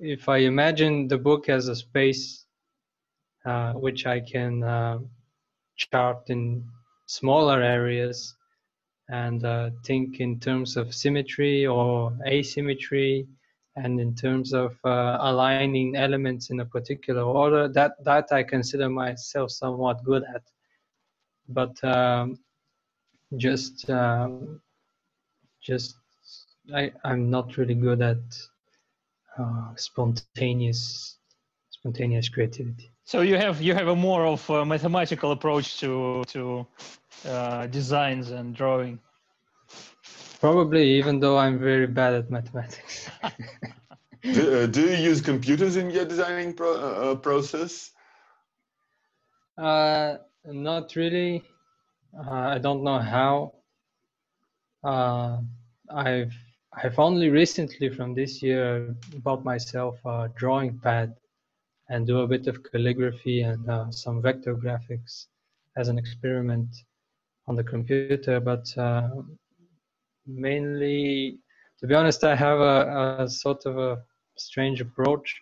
Speaker 2: if i imagine the book as a space uh, which i can uh, chart in smaller areas and uh, think in terms of symmetry or asymmetry and in terms of uh, aligning elements in a particular order, that that I consider myself somewhat good at. But um, just um, just I I'm not really good at uh, spontaneous spontaneous creativity.
Speaker 3: So you have you have a more of a mathematical approach to to uh, designs and drawing.
Speaker 2: Probably, even though I'm very bad at mathematics. *laughs*
Speaker 1: do, uh, do, you use computers in your designing pro uh, uh process?
Speaker 2: Uh, not really. Uh, I don't know how. Uh, I've I've only recently from this year bought myself a drawing pad and do a bit of calligraphy and uh, some vector graphics as an experiment on the computer. But uh, mainly, to be honest, I have a, a sort of a strange approach.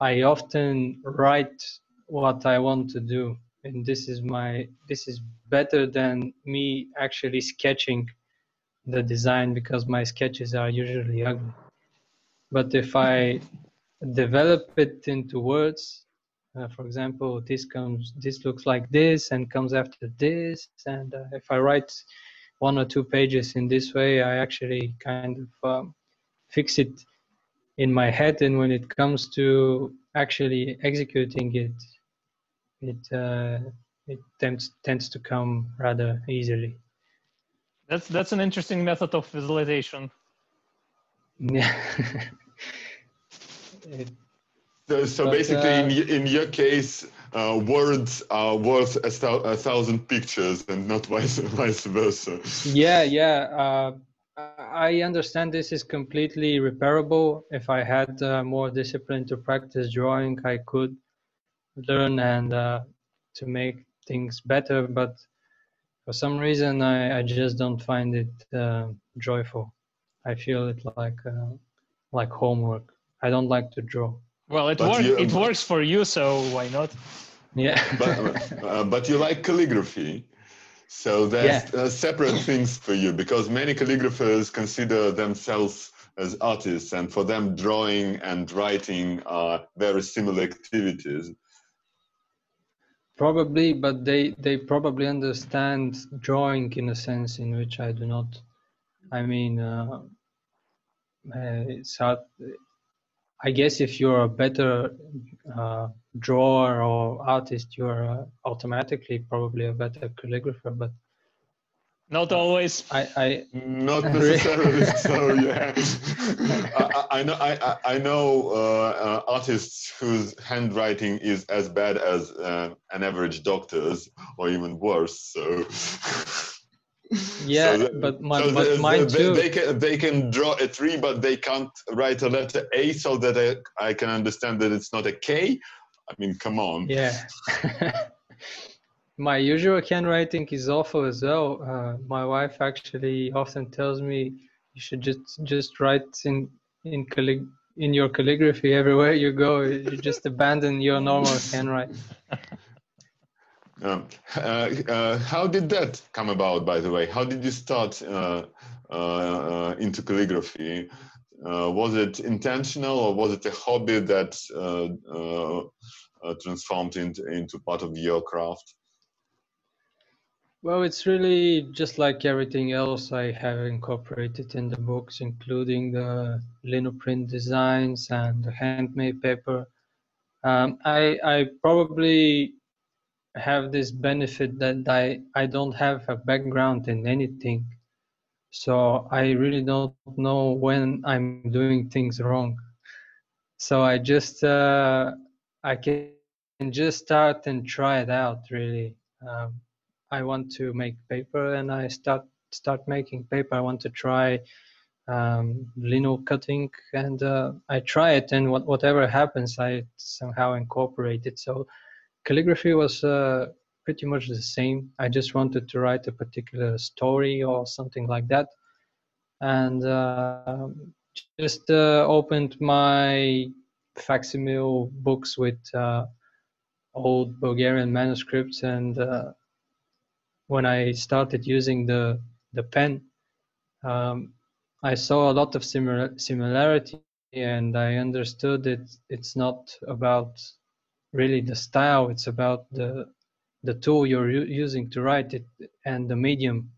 Speaker 2: I often write what I want to do, and this is my this is better than me actually sketching the design because my sketches are usually ugly. But if I develop it into words, uh, for example, this comes, this looks like this and comes after this, and uh, if I write one or two pages in this way, I actually kind of um, fix it in my head, and when it comes to actually executing it, it uh, it tends tends to come rather easily.
Speaker 3: That's that's an interesting method of visualization.
Speaker 2: Yeah. *laughs*
Speaker 1: so, so but, basically, uh, in, in your case, uh, words are worth a, a, thousand pictures, and not *laughs* vice vice versa.
Speaker 2: Yeah, yeah. Uh, I understand this is completely repairable. If I had uh, more discipline to practice drawing, I could learn and uh, to make things better. But for some reason I, I just don't find it uh, joyful. I feel it like uh, like homework. I don't like to draw.
Speaker 3: Well, it works. It works for you, so why not?
Speaker 2: Yeah. *laughs*
Speaker 1: but, uh, but you like calligraphy, so that's yeah. Uh, separate things for you because many calligraphers consider themselves as artists, and for them, drawing and writing are very similar activities.
Speaker 2: Probably, but they they probably understand drawing in a sense in which I do not. I mean, uh, uh it's hard. I guess if you're a better uh, drawer or artist, you're uh, automatically probably a better calligrapher. But
Speaker 3: not always.
Speaker 2: I, I
Speaker 1: not *laughs* necessarily. so yeah, *laughs* I, I, know. I, I know uh, uh, artists whose handwriting is as bad as uh, an average doctor's, or even worse. So. *laughs*
Speaker 2: Yeah, so but, my, so but mine
Speaker 1: they,
Speaker 2: too.
Speaker 1: They can they can draw a tree, but they can't write a letter A, so that I, I can understand that it's not a K. I mean, come on.
Speaker 2: Yeah. My usual handwriting is awful as well. Uh, my wife actually often tells me you should just just write in in callig- in your calligraphy everywhere you go. You just *laughs* abandon your normal handwriting.
Speaker 1: Um, uh, uh, how did that come about, by the way? How did you start uh, uh, uh into calligraphy? Uh, was it intentional or was it a hobby that transformed into, into part of your craft?
Speaker 2: Well, it's really just like everything else I have incorporated in the books, including the linoprint designs and the handmade paper. Um, I, I probably have this benefit that I, I don't have a background in anything. So I really don't know when I'm doing things wrong. So I just, uh, I can just start and try it out really. Um, I want to make paper and I start start making paper. I want to try um, lino cutting and uh, I try it and what, whatever happens, I somehow incorporate it. So calligraphy was uh, pretty much the same. I just wanted to write a particular story or something like that, and uh, just opened my facsimile books with uh, old Bulgarian manuscripts and uh, when I started using the the pen, um, I saw a lot of similar similarities and I understood it. It's not about really the style; it's about the the tool you're using to write it and the medium.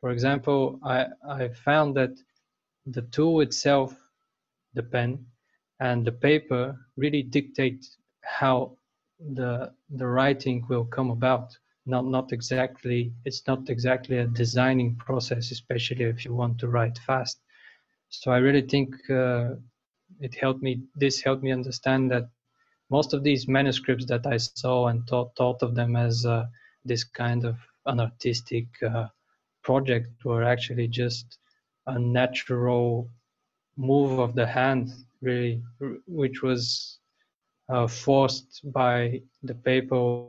Speaker 2: For example, I I found that the tool itself, the pen, and the paper really dictate how the the writing will come about not not exactly it's not exactly a designing process especially if you want to write fast. So i really think uh, it helped me this helped me understand that most of these manuscripts that i saw and thought, thought of them as uh, this kind of an artistic uh, project were actually just a natural move of the hand really which was uh, forced by the paper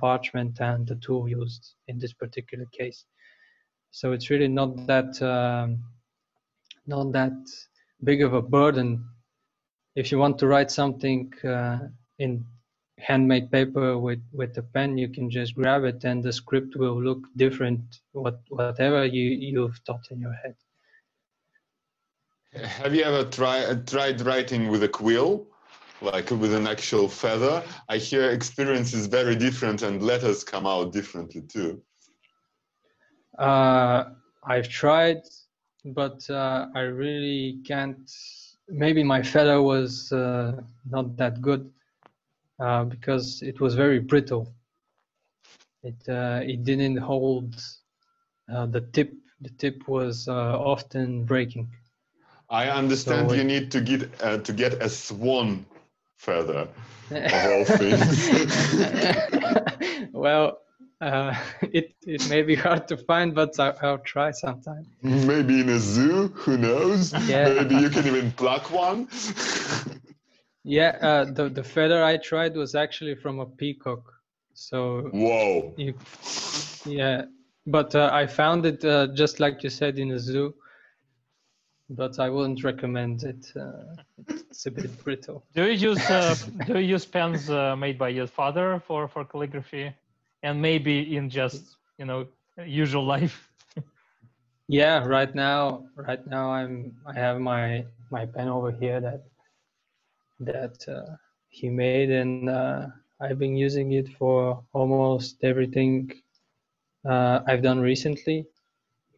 Speaker 2: parchment and the tool used in this particular case. So it's really not that um, not that big of a burden. If you want to write something uh, in handmade paper with with a pen, you can just grab it, and the script will look different. What whatever you you've thought in your head.
Speaker 1: Have you ever tried tried writing with a quill? Like with an actual feather. I hear experience is very different and letters come out differently too.
Speaker 2: Uh, I've tried, but uh, I really can't. Maybe my feather was uh, not that good uh, because it was very brittle. It uh, it didn't hold uh, the tip. The tip was often breaking.
Speaker 1: I understand so you need to get to get a swan feather of all
Speaker 2: things. *laughs* well, uh, *laughs* it it may be hard to find, but I'll, I'll, try sometime.
Speaker 1: Maybe in a zoo, who knows? Yeah. Maybe you can even pluck one. *laughs*
Speaker 2: yeah, uh, the the feather I tried was actually from a peacock. So
Speaker 1: whoa.
Speaker 2: You, yeah, but uh, I found it uh, just like you said in a zoo but I wouldn't recommend it. Uh, it's a bit brittle.
Speaker 3: Do you use uh, *laughs* do you use pens uh, made by your father for for calligraphy, and maybe in just you know usual life? *laughs*
Speaker 2: yeah, right now, right now I'm I have my my pen over here that that uh, he made, and uh, I've been using it for almost everything uh, I've done recently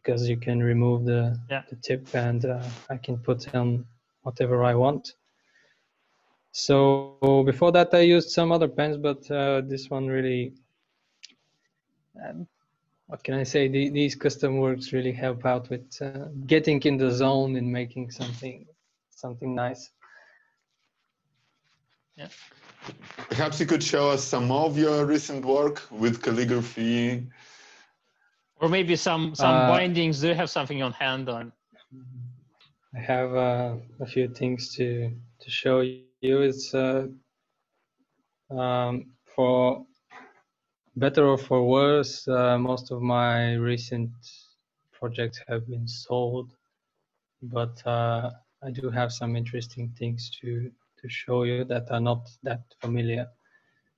Speaker 2: because you can remove the, yeah. the tip and uh, I can put in whatever I want. So before that, I used some other pens, but uh, this one really, um, what can I say? The, these custom works really help out with uh, getting in the zone and making something something nice.
Speaker 3: Yeah.
Speaker 1: Perhaps you could show us some of your recent work with calligraphy
Speaker 3: or maybe some some uh, bindings. Do you have something on hand on?
Speaker 2: I have uh, a few things to to show you. It's uh, um, for better or for worse. Uh, most of my recent projects have been sold, but uh, I do have some interesting things to to show you that are not that familiar.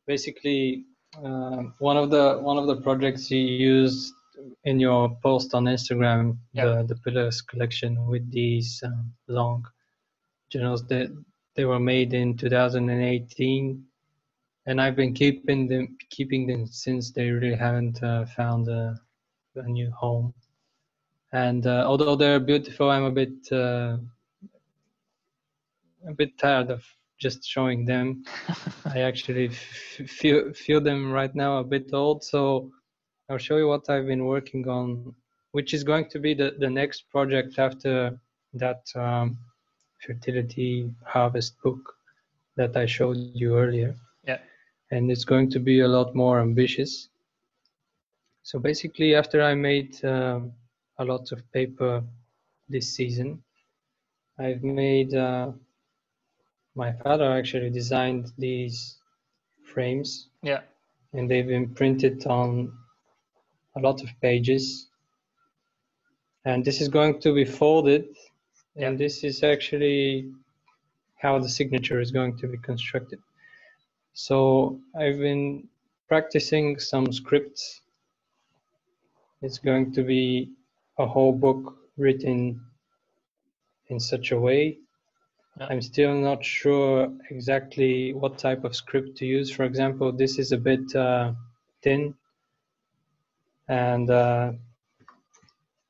Speaker 2: Basically, uh, one of the one of the projects you used in your post on Instagram yeah. the the pillars collection with these um, long journals that they were made in 2018 and I've been keeping them keeping them since they really haven't uh, found a, a, new home. And uh, although they're beautiful I'm a bit uh, a bit tired of just showing them. *laughs* I actually f- feel feel them right now a bit old. So I'll show you what I've been working on, which is going to be the, the next project after that um, fertility harvest book that I showed you earlier.
Speaker 3: Yeah.
Speaker 2: And it's going to be a lot more ambitious. So basically, after I made um, a lot of paper this season, I've made, uh, my father actually designed these frames.
Speaker 3: Yeah.
Speaker 2: And they've been printed on a lot of pages. And this is going to be folded. And this is actually how the signature is going to be constructed. So I've been practicing some scripts. It's going to be a whole book written in such a way. I'm still not sure exactly what type of script to use. For example, this is a bit uh, thin, and uh,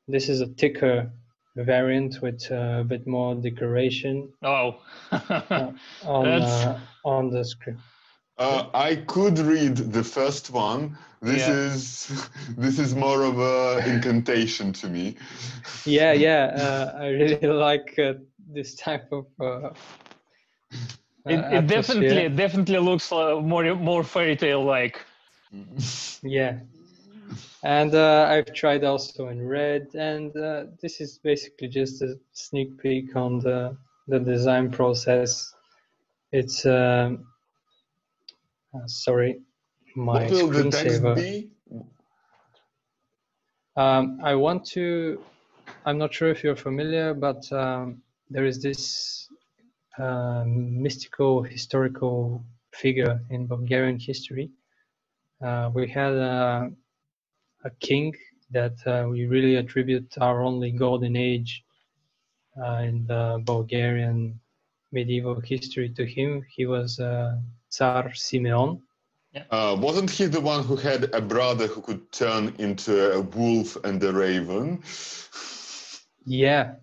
Speaker 2: this is a thicker variant with uh, a bit more decoration
Speaker 3: Oh, *laughs*
Speaker 2: on uh, on the screen.
Speaker 1: Uh, I could read the first one. This
Speaker 3: Yeah.
Speaker 1: is *laughs* this is more of a incantation to me.
Speaker 2: Yeah, *laughs* yeah, uh, I really like uh, this type of. Uh,
Speaker 3: it,
Speaker 2: uh,
Speaker 3: it definitely definitely looks uh, more more fairy tale like.
Speaker 2: Yeah. And uh, I've tried also in red, and uh, this is basically just a sneak peek on the the design process. It's um, uh, sorry, my
Speaker 1: what will the text
Speaker 2: screensaver.
Speaker 1: be?
Speaker 2: Um, I want to. I'm not sure if you're familiar, but um, there is this um, mystical historical figure in Bulgarian history. Uh, we had a, a king that uh, we really attribute our only golden age uh, in the Bulgarian medieval history to him. He was uh, Tsar Simeon.
Speaker 1: Uh, wasn't he the one who had a brother who could turn into a wolf and a raven?
Speaker 2: Yeah,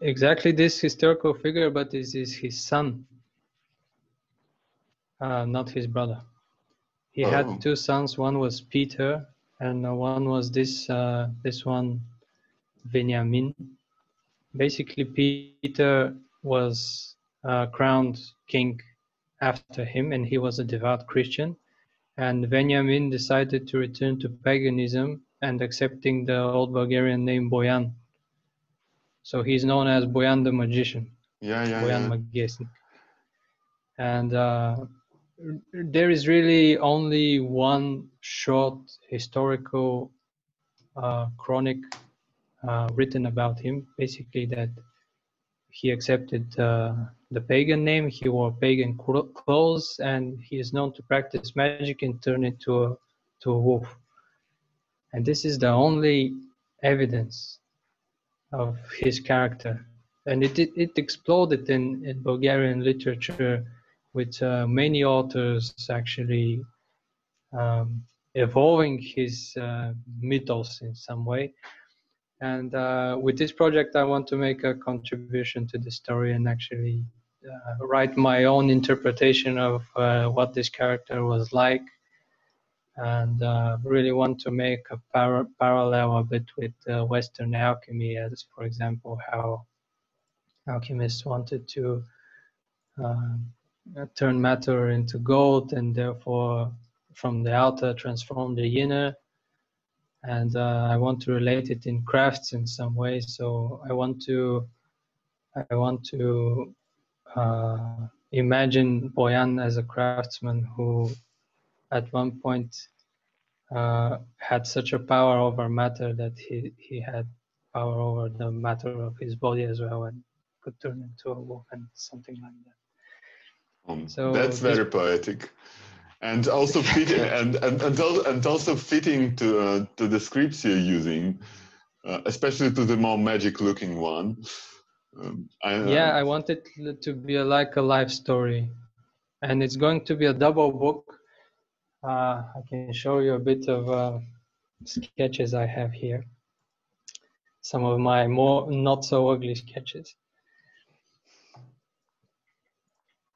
Speaker 2: exactly this historical figure, but this is his son, uh, not his brother. He
Speaker 1: Oh.
Speaker 2: had two sons. One was Peter, and uh, one was this uh, this one, Benjamin. Basically, Peter was uh, crowned king after him, and he was a devout Christian. And Benjamin decided to return to paganism and accepting the old Bulgarian name Boyan. So he's known as Boyan the magician,
Speaker 1: Yeah, yeah,
Speaker 2: Boyan
Speaker 1: yeah.
Speaker 2: Magesnik. And uh, there is really only one short historical uh, chronic uh, written about him, basically that he accepted uh, the pagan name, he wore pagan clothes, and he is known to practice magic and turn into a, to a wolf. And this is the only evidence of his character. And it, it, it exploded in, in Bulgarian literature with uh, many authors actually um, evolving his uh, mythos in some way. And uh, with this project, I want to make a contribution to the story and actually uh, write my own interpretation of uh, what this character was like. And uh, really want to make a par- parallel a bit with uh, Western alchemy, as for example, how alchemists wanted to um, turn matter into gold and therefore from the outer transform the inner. And uh, i want to relate it in crafts in some way. So i want to i want to uh, imagine boyan as a craftsman who at one point uh, had such a power over matter that he, he had power over the matter of his body as well and could turn into a wolf and something like that
Speaker 1: Um,
Speaker 2: So
Speaker 1: that's very poetic, and also *laughs* fit and and and, and also fitting to uh, to the scripts you're using, uh, especially to the more magic-looking one. Um, I, uh,
Speaker 2: yeah i want it to be a, like a life story. And it's going to be a double book. Uh, i can show you a bit of uh, sketches i have here. Some of my more not so ugly sketches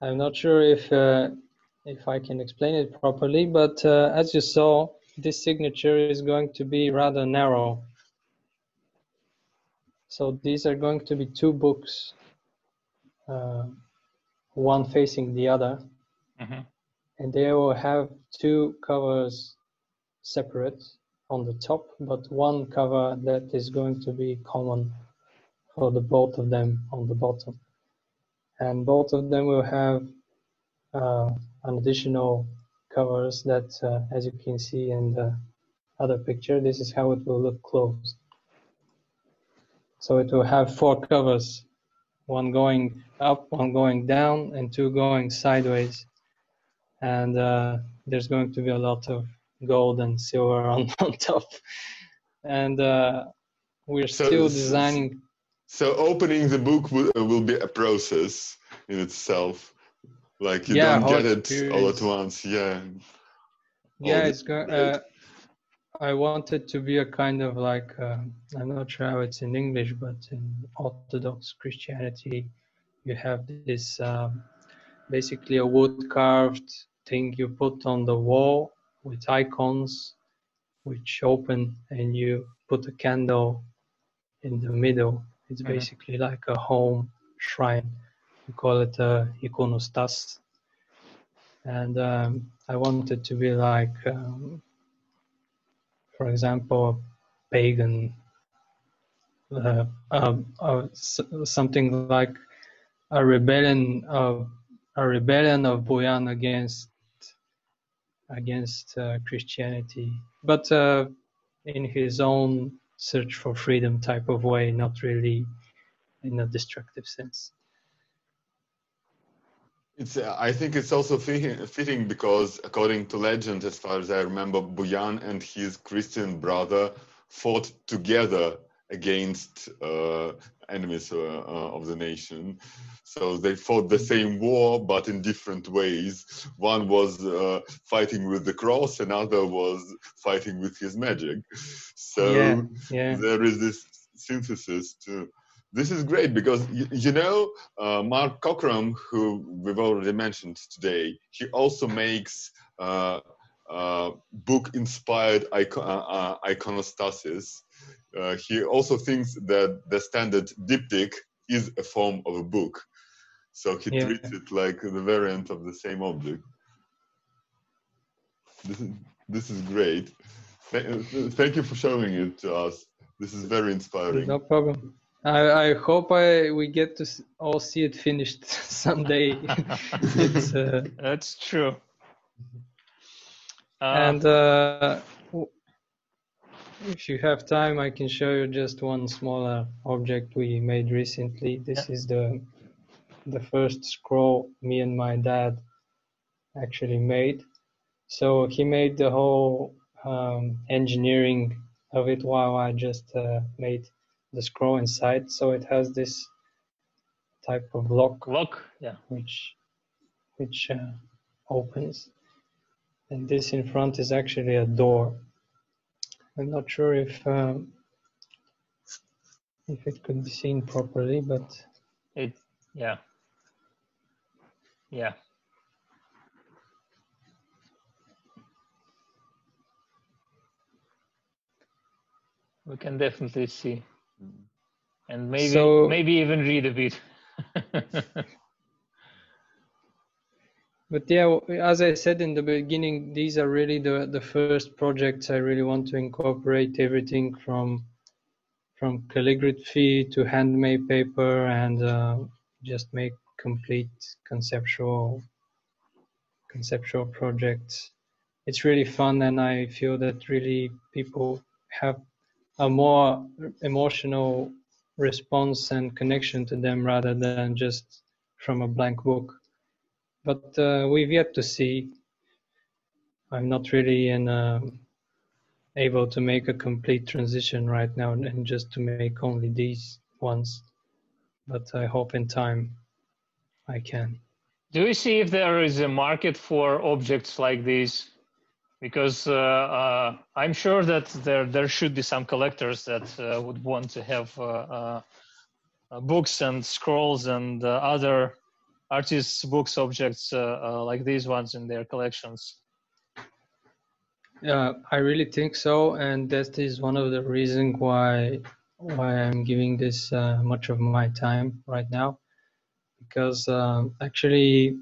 Speaker 2: i'm not sure if uh, if i can explain it properly but uh, as you saw this signature is going to be rather narrow so these are going to be two books, uh, one facing the other,
Speaker 3: Mhm.
Speaker 2: and they will have two covers separate on the top, but one cover that is going to be common for the both of them on the bottom. And both of them will have uh, an additional covers that, uh, as you can see in the other picture, this is how it will look closed. So it will have four covers, one going up, one going down, and two going sideways. And uh, there's going to be a lot of gold and silver on, *laughs* on top. And uh, we're
Speaker 1: So-
Speaker 2: still designing.
Speaker 1: So opening the book will, uh, will be a process. in itself. Like you
Speaker 2: Yeah,
Speaker 1: don't get it all at once. Yeah.
Speaker 2: yeah
Speaker 1: the-
Speaker 2: it's
Speaker 1: great.
Speaker 2: uh, i want it to be a kind of like uh, i'm not sure how it's in english but in orthodox christianity you have this um, basically a wood carved thing you put on the wall with icons which open and you put a candle in the middle it's
Speaker 3: Mhm.
Speaker 2: basically like a home shrine. We call it a iconostas. And um, I wanted to be like, um, for example, a pagan, uh, uh, uh, something like a rebellion of a rebellion of Boyan against against uh, Christianity, but uh, in his own search for freedom type of way, not really in a destructive sense.
Speaker 1: It's. Uh, I think it's also fitting, because, according to legend, as far as I remember, Buyan and his Christian brother fought together against uh, enemies uh, uh, of the nation. So they fought the same war, but in different ways. One was uh, fighting with the cross, another was fighting with his magic. So
Speaker 2: yeah, yeah.
Speaker 1: there is this synthesis too. This is great because you, you know uh, Mark Cockram, who we've already mentioned today, he also makes uh, uh, book-inspired icon- iconostasis. Uh, he also thinks that the standard diptych is a form of a book, so he
Speaker 2: Yeah.
Speaker 1: treats it like the variant of the same object. This is, this is great. Thank you for showing it to us. This is very inspiring.
Speaker 2: No problem. I, I hope I we get to all see it finished *laughs* someday. *laughs* it's, uh,
Speaker 3: That's true. Uh,
Speaker 2: and uh, w- if you have time, I can show you just one smaller object we made recently. This is the the first scroll me and my dad actually made. So he made the whole um, engineering of it while I just uh, made the scroll inside. So it has this type of lock
Speaker 3: lock, yeah.
Speaker 2: which which uh, opens and this in front is actually a door i'm not sure if um, if it could be seen properly but
Speaker 3: It, yeah. Yeah. We can definitely see. And maybe
Speaker 2: So-
Speaker 3: maybe even read a bit. *laughs*
Speaker 2: but yeah as i said in the beginning these are really the the first projects i really want to incorporate everything from from calligraphy to handmade paper and uh, just make complete conceptual conceptual projects. It's really fun and i feel that really people have a more emotional response and connection to them rather than just from a blank book but uh, we've yet to see. I'm not really in a, able to make a complete transition right now and just to make only these ones. But i hope in time i can.
Speaker 3: Do you see if there is a market for objects like these? Because uh, uh, I'm sure that there there should be some collectors that uh, would want to have uh, uh, uh, books and scrolls and uh, other artists' books objects uh, uh, like these ones in their collections.
Speaker 2: Uh, I really think so, and that is one of the reasons why why I'm giving this uh, much of my time right now, because um, actually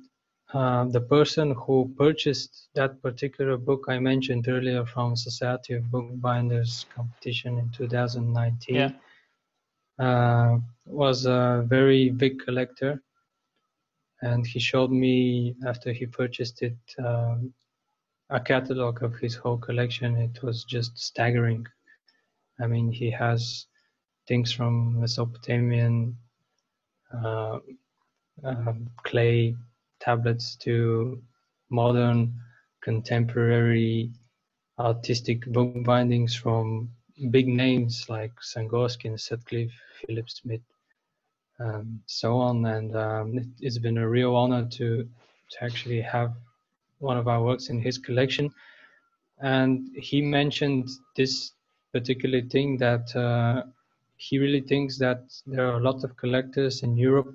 Speaker 2: uh, the person who purchased that particular book I mentioned earlier from Society of Bookbinders competition in 2019
Speaker 3: Yeah.
Speaker 2: uh, was a very big collector, and he showed me after he purchased it. Um, a catalog of his whole collection. It was just staggering. I mean, he has things from Mesopotamian uh, clay tablets to modern contemporary artistic book bindings from big names like Sangorski, Sutcliffe, Philip Smith, um, so on. And um, it, has been a real honor to to actually have one of our works in his collection. And he mentioned this particular thing that uh, he really thinks that there are a lot of collectors in Europe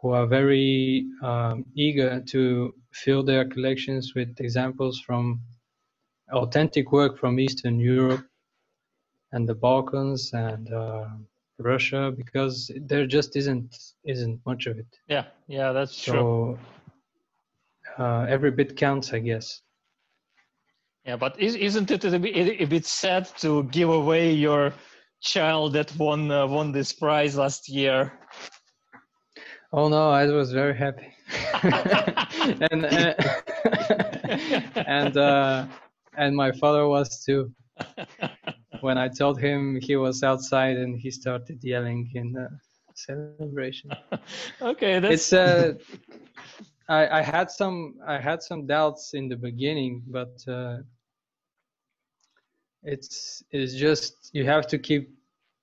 Speaker 2: who are very um, eager to fill their collections with examples from authentic work from Eastern Europe and the Balkans and uh, Russia because there just isn't isn't much of it.
Speaker 3: Yeah, yeah, that's
Speaker 2: so,
Speaker 3: true.
Speaker 2: Uh, every bit counts, I guess.
Speaker 3: Yeah, but isn't it a bit, a bit sad to give away your child that won uh, won this prize last year?
Speaker 2: Oh no, I was very happy, *laughs* and uh, *laughs* and uh, and my father was too. *laughs* when I told him he was outside and he started yelling in the celebration. *laughs*
Speaker 3: okay, that's...
Speaker 2: it's uh, I I had some I had some doubts in the beginning, but uh, it's it's just you have to keep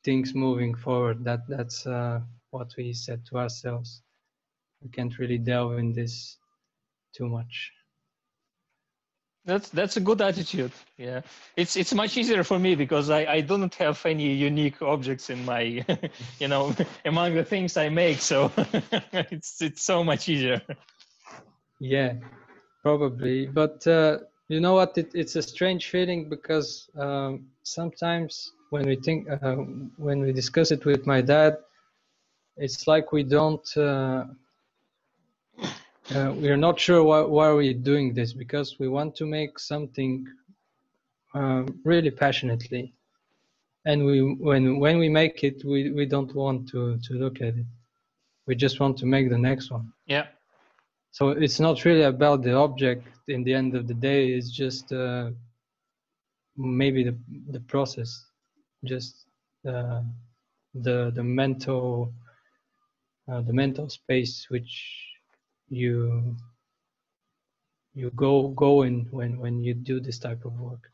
Speaker 2: things moving forward. That that's uh, what we said to ourselves. We can't really delve in this too much.
Speaker 3: That's that's a good attitude. Yeah, it's it's much easier for me because I I don't have any unique objects in my, *laughs* you know, *laughs* among the things I make. So *laughs* it's it's so much easier.
Speaker 2: Yeah, probably. But uh, you know what? It, it's a strange feeling because um, sometimes when we think uh, when we discuss it with my dad, it's like we don't. Uh, uh, we are not sure why, why are we doing this because we want to make something um, really passionately. And we when when we make it we, we don't want to to look at it. We just want to make the next one.
Speaker 3: Yeah.
Speaker 2: So it's not really about the object in the end of the day. It's just uh, maybe the the process just uh, the the mental uh, the mental space which you you go go in when when you do this type of work.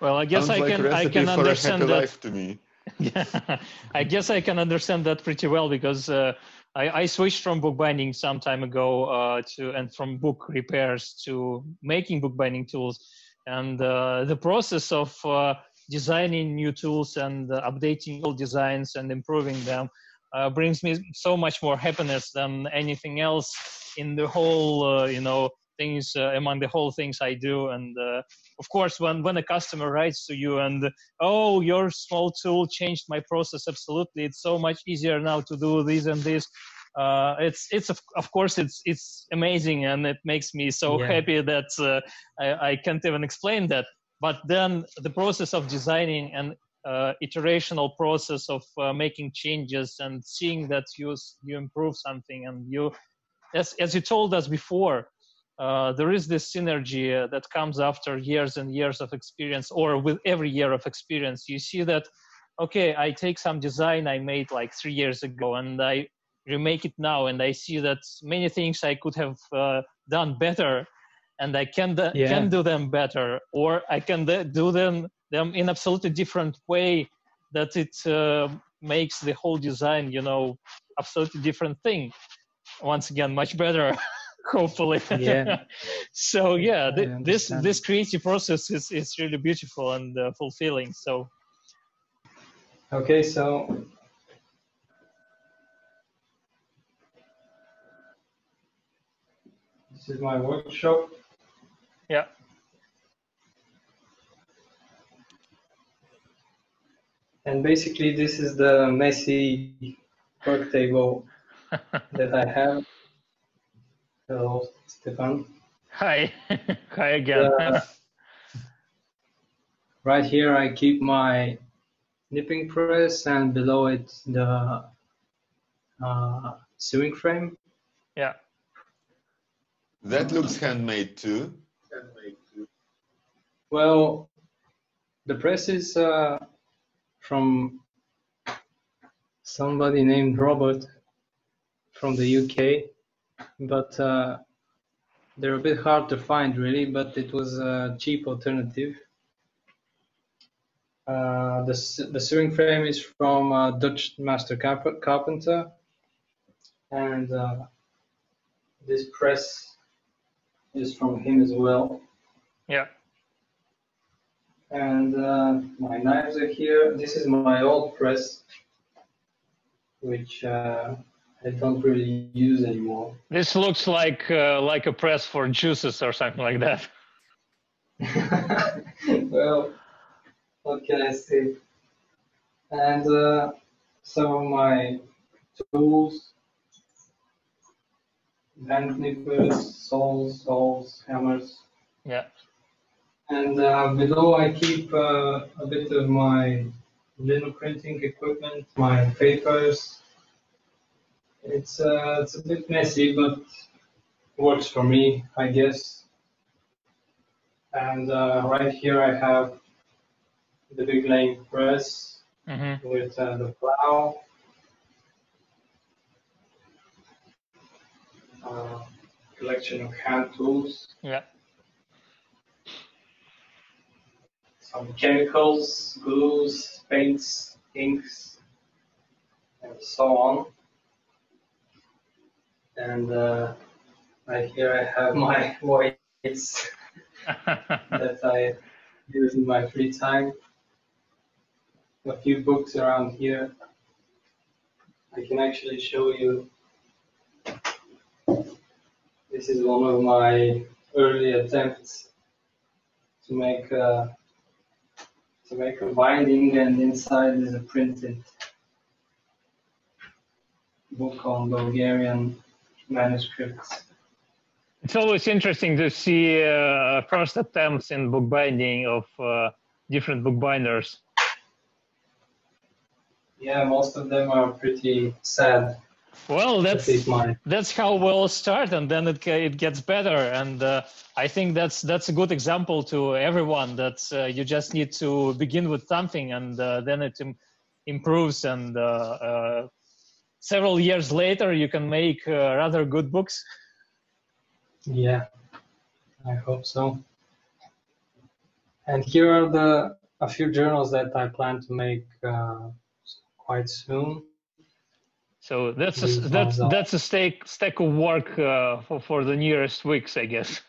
Speaker 3: Well i guess
Speaker 1: Sounds
Speaker 3: i
Speaker 1: like
Speaker 3: can i can understand that.
Speaker 1: to me.
Speaker 3: Yeah *laughs* i guess i can understand that pretty well because uh, I, I, switched from bookbinding some time ago uh, to and from book repairs to making bookbinding tools. And uh, the process of uh, designing new tools and uh, updating old designs and improving them uh, brings me so much more happiness than anything else in the whole uh, you know things uh, among the whole things i do. And uh, of course when when a customer writes to you and oh your small tool changed my process absolutely. It's so much easier now to do this and this uh, it's it's of, of course it's it's amazing and it makes me so yeah. happy that uh, I, I can't even explain that. But then the process of designing and uh, iterational process of uh, making changes and seeing that you you improve something and you as as you told us before uh, there is this synergy uh, that comes after years and years of experience or with every year of experience you see that okay i take some design i made like three years ago and i remake it now and i see that many things i could have uh, done better and i can yeah. can do them better or i can do them them in absolutely different way that it uh, makes the whole design you know absolutely different thing once again much better *laughs* hopefully.
Speaker 2: Yeah. *laughs*
Speaker 3: So yeah th- this this creative process is is really beautiful and uh, fulfilling so.
Speaker 2: Okay so. This is my workshop.
Speaker 3: Yeah.
Speaker 2: And basically this is the messy work table that I have. Hello, Stopan.
Speaker 3: Hi, *laughs* hi again. Uh,
Speaker 2: right here I keep my nipping press and below it the uh, sewing frame.
Speaker 3: Yeah.
Speaker 1: That looks handmade too.
Speaker 2: Well, the press is uh, from somebody named Robert from the UK, but uh, they're a bit hard to find really, but it was a cheap alternative. Uh, the, the sewing frame is from a Dutch master carpenter and uh, this press is from him as well.
Speaker 3: Yeah.
Speaker 2: And uh, my knives are here. This is my old press, which uh, I don't really use anymore.
Speaker 3: This looks like uh, like a press for juices or something like that. *laughs* *laughs*
Speaker 2: well, what can I say? And uh, some of my tools, band nippers, saws, saws, hammers.
Speaker 3: Yeah.
Speaker 2: And uh, below I keep uh, a bit of my lino printing equipment, my papers. It's uh, it's a bit messy, but works for me, I guess. And uh, right here I have the big laying press
Speaker 3: hmm
Speaker 2: with uh, the plow. Uh, collection of hand tools.
Speaker 3: Yeah.
Speaker 2: some chemicals, glues, paints, inks, and so on. And uh, right here I have *laughs* my weights *laughs* that I use in my free time. A few books around here. I can actually show you. This is one of my early attempts to make a to make a binding and inside is a printed book on Bulgarian manuscripts.
Speaker 3: It's always interesting to see uh, first attempts in bookbinding of uh, different bookbinders.
Speaker 2: Yeah, most of them are pretty sad.
Speaker 3: Well, that's that's how we'll start, and then it it gets better. And uh, I think that's that's a good example to everyone that uh, you just need to begin with something, and uh, then it Im- improves. And uh, uh, several years later, you can make uh, rather good books.
Speaker 2: Yeah, I hope so. And here are the a few journals that I plan to make uh, quite soon.
Speaker 3: So that's a, that's that's a stack stack of work uh, for for the nearest weeks, I guess.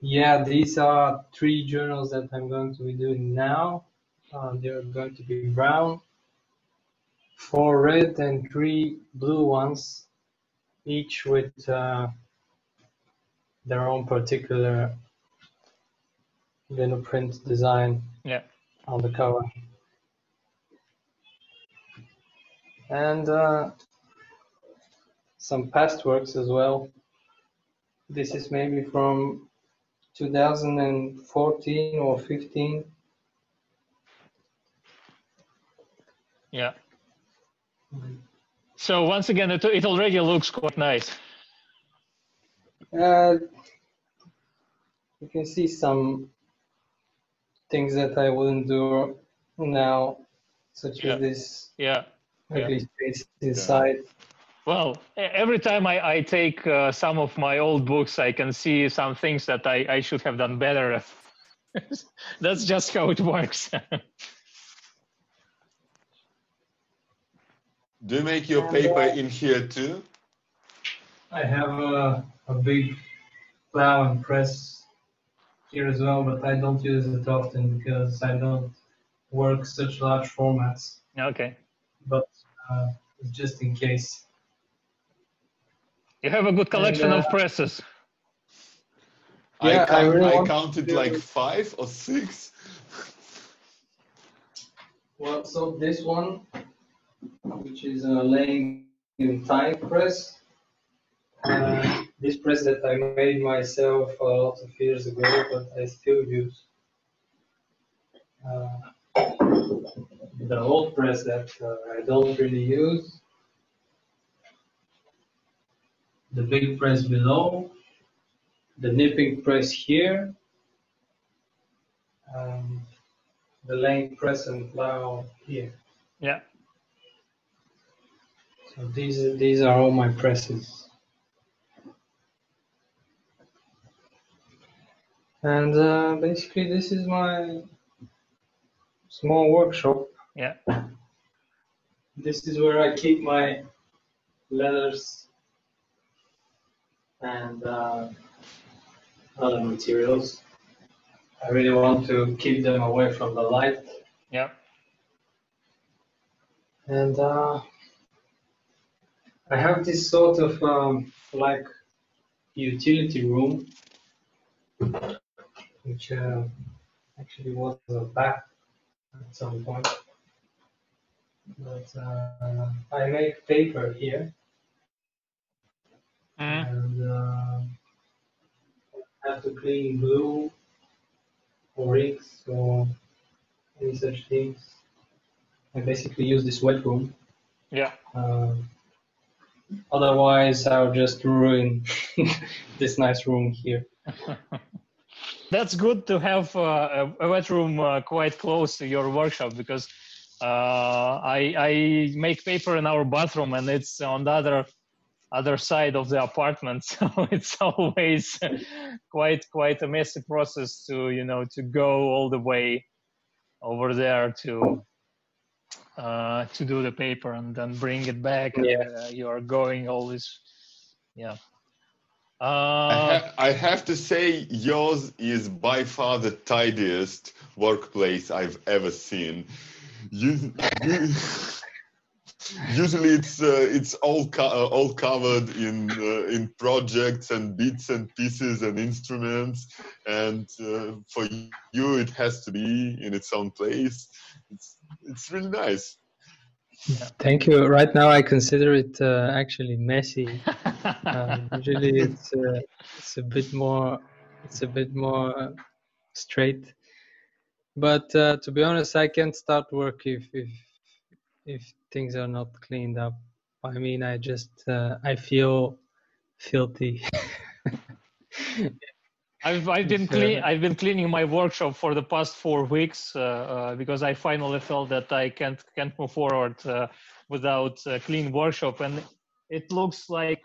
Speaker 2: Yeah, these are three journals that I'm going to be doing now. Uh, they're going to be brown, four red, and three blue ones, each with uh, their own particular print design
Speaker 3: Yeah.
Speaker 2: on the cover. And uh, some past works as well. This is maybe from 2014 or 15.
Speaker 3: Yeah. So once again, it, it already looks quite nice.
Speaker 2: Uh, you can see some things that I wouldn't do now, such
Speaker 3: Yeah.
Speaker 2: as this
Speaker 3: Yeah. Yeah.
Speaker 2: ugly space inside.
Speaker 3: Well, e- every time I, I take uh, some of my old books, I can see some things that I, I should have done better. *laughs* That's just how it works. *laughs*
Speaker 1: Do you make your paper in here too?
Speaker 2: I have a, a big plow and press here as well, but I don't use it often because I don't work such large formats.
Speaker 3: okay.
Speaker 2: But uh, just in case.
Speaker 3: You have a good collection of
Speaker 2: uh,
Speaker 3: presses.
Speaker 2: Yeah, I
Speaker 1: I,
Speaker 2: really
Speaker 1: I counted like five or six.
Speaker 2: Well, so this one, which is a laying in time press, uh, this press that I made myself a lot of years ago, but I still use. Uh, the old press that uh, I don't really use. The big press below, the nipping press here, um, the laying press and plow here.
Speaker 3: Yeah.
Speaker 2: These are, these are all my presses. And uh, basically this is my small workshop.
Speaker 3: Yeah.
Speaker 2: This is where I keep my leathers and uh, other materials. I really want to keep them away from the light.
Speaker 3: Yeah.
Speaker 2: And uh, I have this sort of um, like utility room, which uh, actually was a back at some point. But uh, I make paper here,
Speaker 3: Mhm.
Speaker 2: and uh, have to clean glue or inks or any such things. I basically use this wet room.
Speaker 3: Yeah.
Speaker 2: Um, otherwise, I'll just ruin *laughs* this nice room here. *laughs*
Speaker 3: That's good to have uh, a, wet room uh, quite close to your workshop because uh, I, I make paper in our bathroom and it's on the other other side of the apartment, *laughs* so it's always quite quite a messy process to you know to go all the way over there to uh, to do the paper and then bring it back. and,
Speaker 2: Yeah.
Speaker 3: uh, you are going always, yeah.
Speaker 1: I,
Speaker 3: Uh,
Speaker 1: ha- I have to say, yours is by far the tidiest workplace I've ever seen. You, you, usually, it's uh, it's all co- uh, all covered in uh, in projects and bits and pieces and instruments, and uh, for you, it has to be in its own place. It's it's really nice.
Speaker 2: Thank you. Right now, I consider it uh, actually messy. *laughs* Um, usually, it's uh, it's a bit more it's a bit more uh, straight. But uh, to be honest, I can't start work if if if things are not cleaned up. I mean, I just uh, I feel filthy. *laughs* *laughs*
Speaker 3: I've I've been clean.
Speaker 2: uh,
Speaker 3: I've been cleaning my workshop for the past four weeks uh, uh, because I finally felt that I can't can't move forward uh, without a clean workshop, and it looks like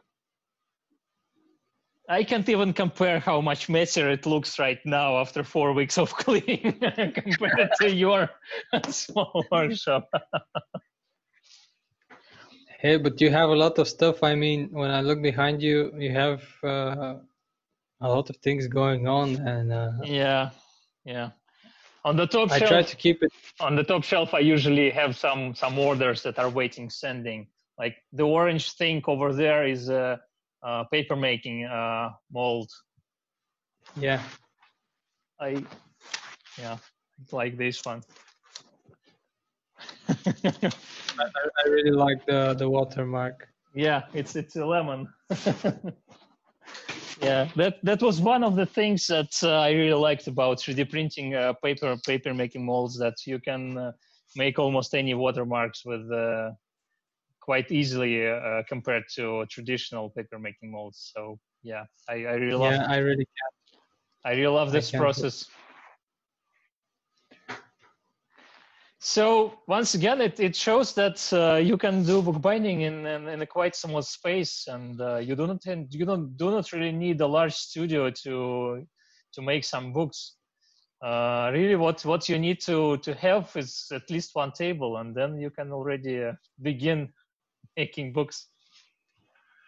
Speaker 3: I can't even compare how much messier it looks right now after four weeks of *laughs* cleaning *laughs* compared to your *laughs* small workshop.
Speaker 2: Hey, but you have a lot of stuff. I mean, when I look behind you, you have uh, a lot of things going on, and uh,
Speaker 3: Yeah, yeah. On the top
Speaker 2: I
Speaker 3: shelf,
Speaker 2: try to keep it.
Speaker 3: on the top shelf i usually have some some orders that are waiting sending like the orange thing over there is a, uh paper making uh, mold
Speaker 2: Yeah,
Speaker 3: i yeah like this one *laughs*
Speaker 2: I, I really like the the watermark.
Speaker 3: yeah it's it's a lemon *laughs* yeah that that was one of the things that uh, i really liked about 3d printing uh, paper paper making molds that you can uh, make almost any watermarks with uh, quite easily uh, compared to traditional paper making molds. So yeah i, I really love
Speaker 2: Yeah, I really
Speaker 3: i really love this process so once again it, it shows that uh, you can do bookbinding in, in, in a quite small space and uh, you do not you don't do not really need a large studio to to make some books uh, really what what you need to to have is at least one table and then you can already uh, begin making books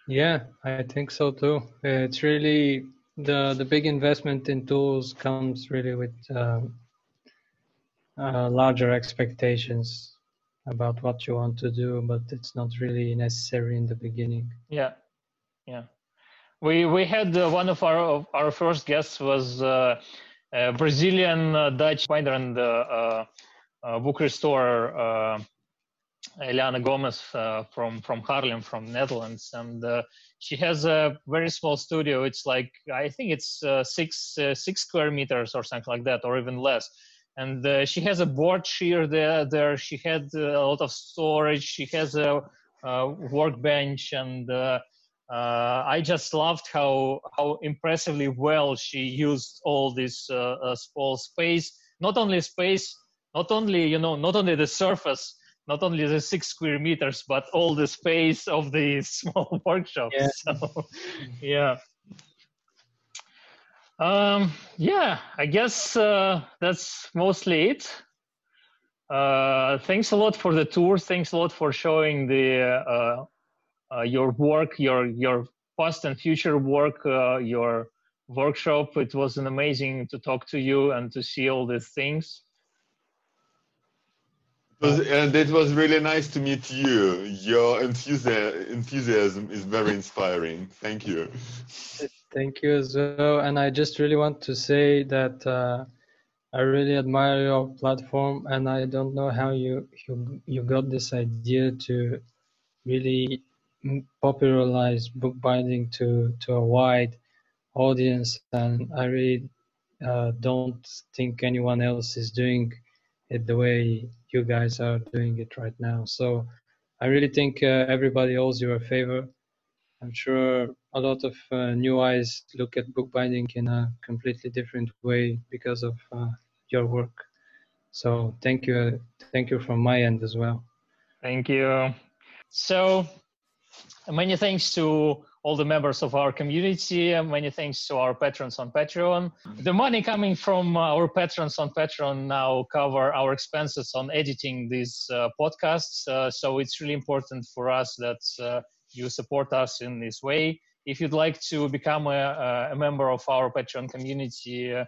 Speaker 2: Yeah, I think so too. It's really the the big investment in tools comes really with um, uh, larger expectations about what you want to do, but it's not really necessary in the beginning.
Speaker 3: Yeah, yeah. We we had uh, one of our of our first guests was uh, a Brazilian uh, Dutch binder and uh, uh, book restorer uh, Eliane Gomes from from Haarlem, from Netherlands, and she has a very small studio. It's like I think it's six six square meters or something like that, or even less. And uh, she has a board shear there. There, she had uh, a lot of storage. She has a, a workbench, and uh, uh, I just loved how how impressively well she used all this uh, uh, small space. Not only space, not only you know, not only the surface, not only the six square meters, but all the space of the *laughs* small workshop.
Speaker 2: Yeah.
Speaker 3: So, yeah. Um, yeah, I guess uh, that's mostly it. Uh, thanks a lot for the tour. Thanks a lot for showing the uh, uh, your work, your your past and future work, uh, your workshop. It was an amazing to talk to you and to see all these things.
Speaker 1: It was, and it was really nice to meet you. Your enthusi- enthusiasm is very inspiring. Thank you. *laughs*
Speaker 2: Thank you as well. And I just really want to say that uh, I really admire your platform, and I don't know how you you, you got this idea to really popularize bookbinding to to a wide audience. And I really uh, don't think anyone else is doing it the way you guys are doing it right now. So I really think uh, everybody owes you a favor. I'm sure a lot of uh, new eyes look at bookbinding in a completely different way because of uh, your work. So thank you, thank you from my end as well.
Speaker 3: Thank you. So many thanks to all the members of our community. And Many thanks to our patrons on Patreon. The money coming from our patrons on Patreon now cover our expenses on editing these uh, podcasts. Uh, so it's really important for us that uh, you support us in this way. If you'd like to become a, a member of our Patreon community, uh,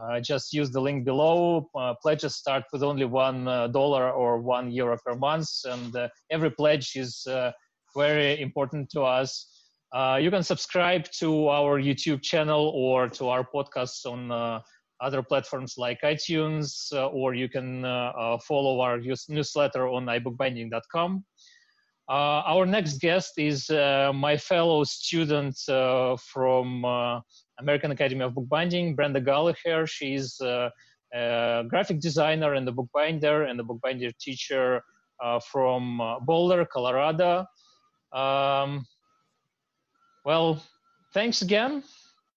Speaker 3: uh, just use the link below. Uh, pledges start with only one dollar or one euro per month, and every pledge is very important to us. Uh, you can subscribe to our YouTube channel or to our podcasts on uh, other platforms like iTunes, uh, or you can uh, uh, follow our newsletter on ibookbinding.com. Uh, our next guest is my fellow student from American Academy of Bookbinding, Brenda Gallagher. She's a graphic designer and a bookbinder and a bookbinder teacher from Boulder, Colorado. Um, well, thanks again.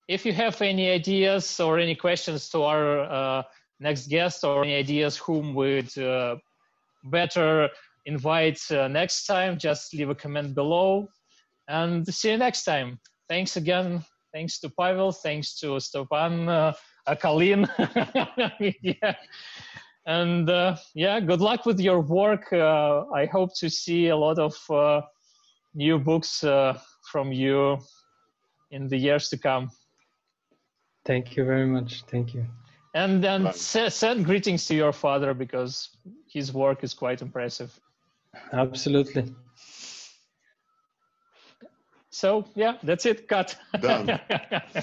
Speaker 3: If you have any ideas or any questions to our uh, next guest or any ideas whom would uh, better invite uh, next time, just leave a comment below and see you next time. Thanks again. Thanks to Pavel. Thanks to Stopan, uh, Kalin. *laughs* yeah. And uh, yeah, good luck with your work. Uh, I hope to see a lot of uh, new books uh, from you in the years to come.
Speaker 2: Thank you very much. Thank you.
Speaker 3: And then send greetings to your father because his work is quite impressive.
Speaker 2: Absolutely.
Speaker 3: So yeah, that's it. Cut.
Speaker 1: Done. *laughs*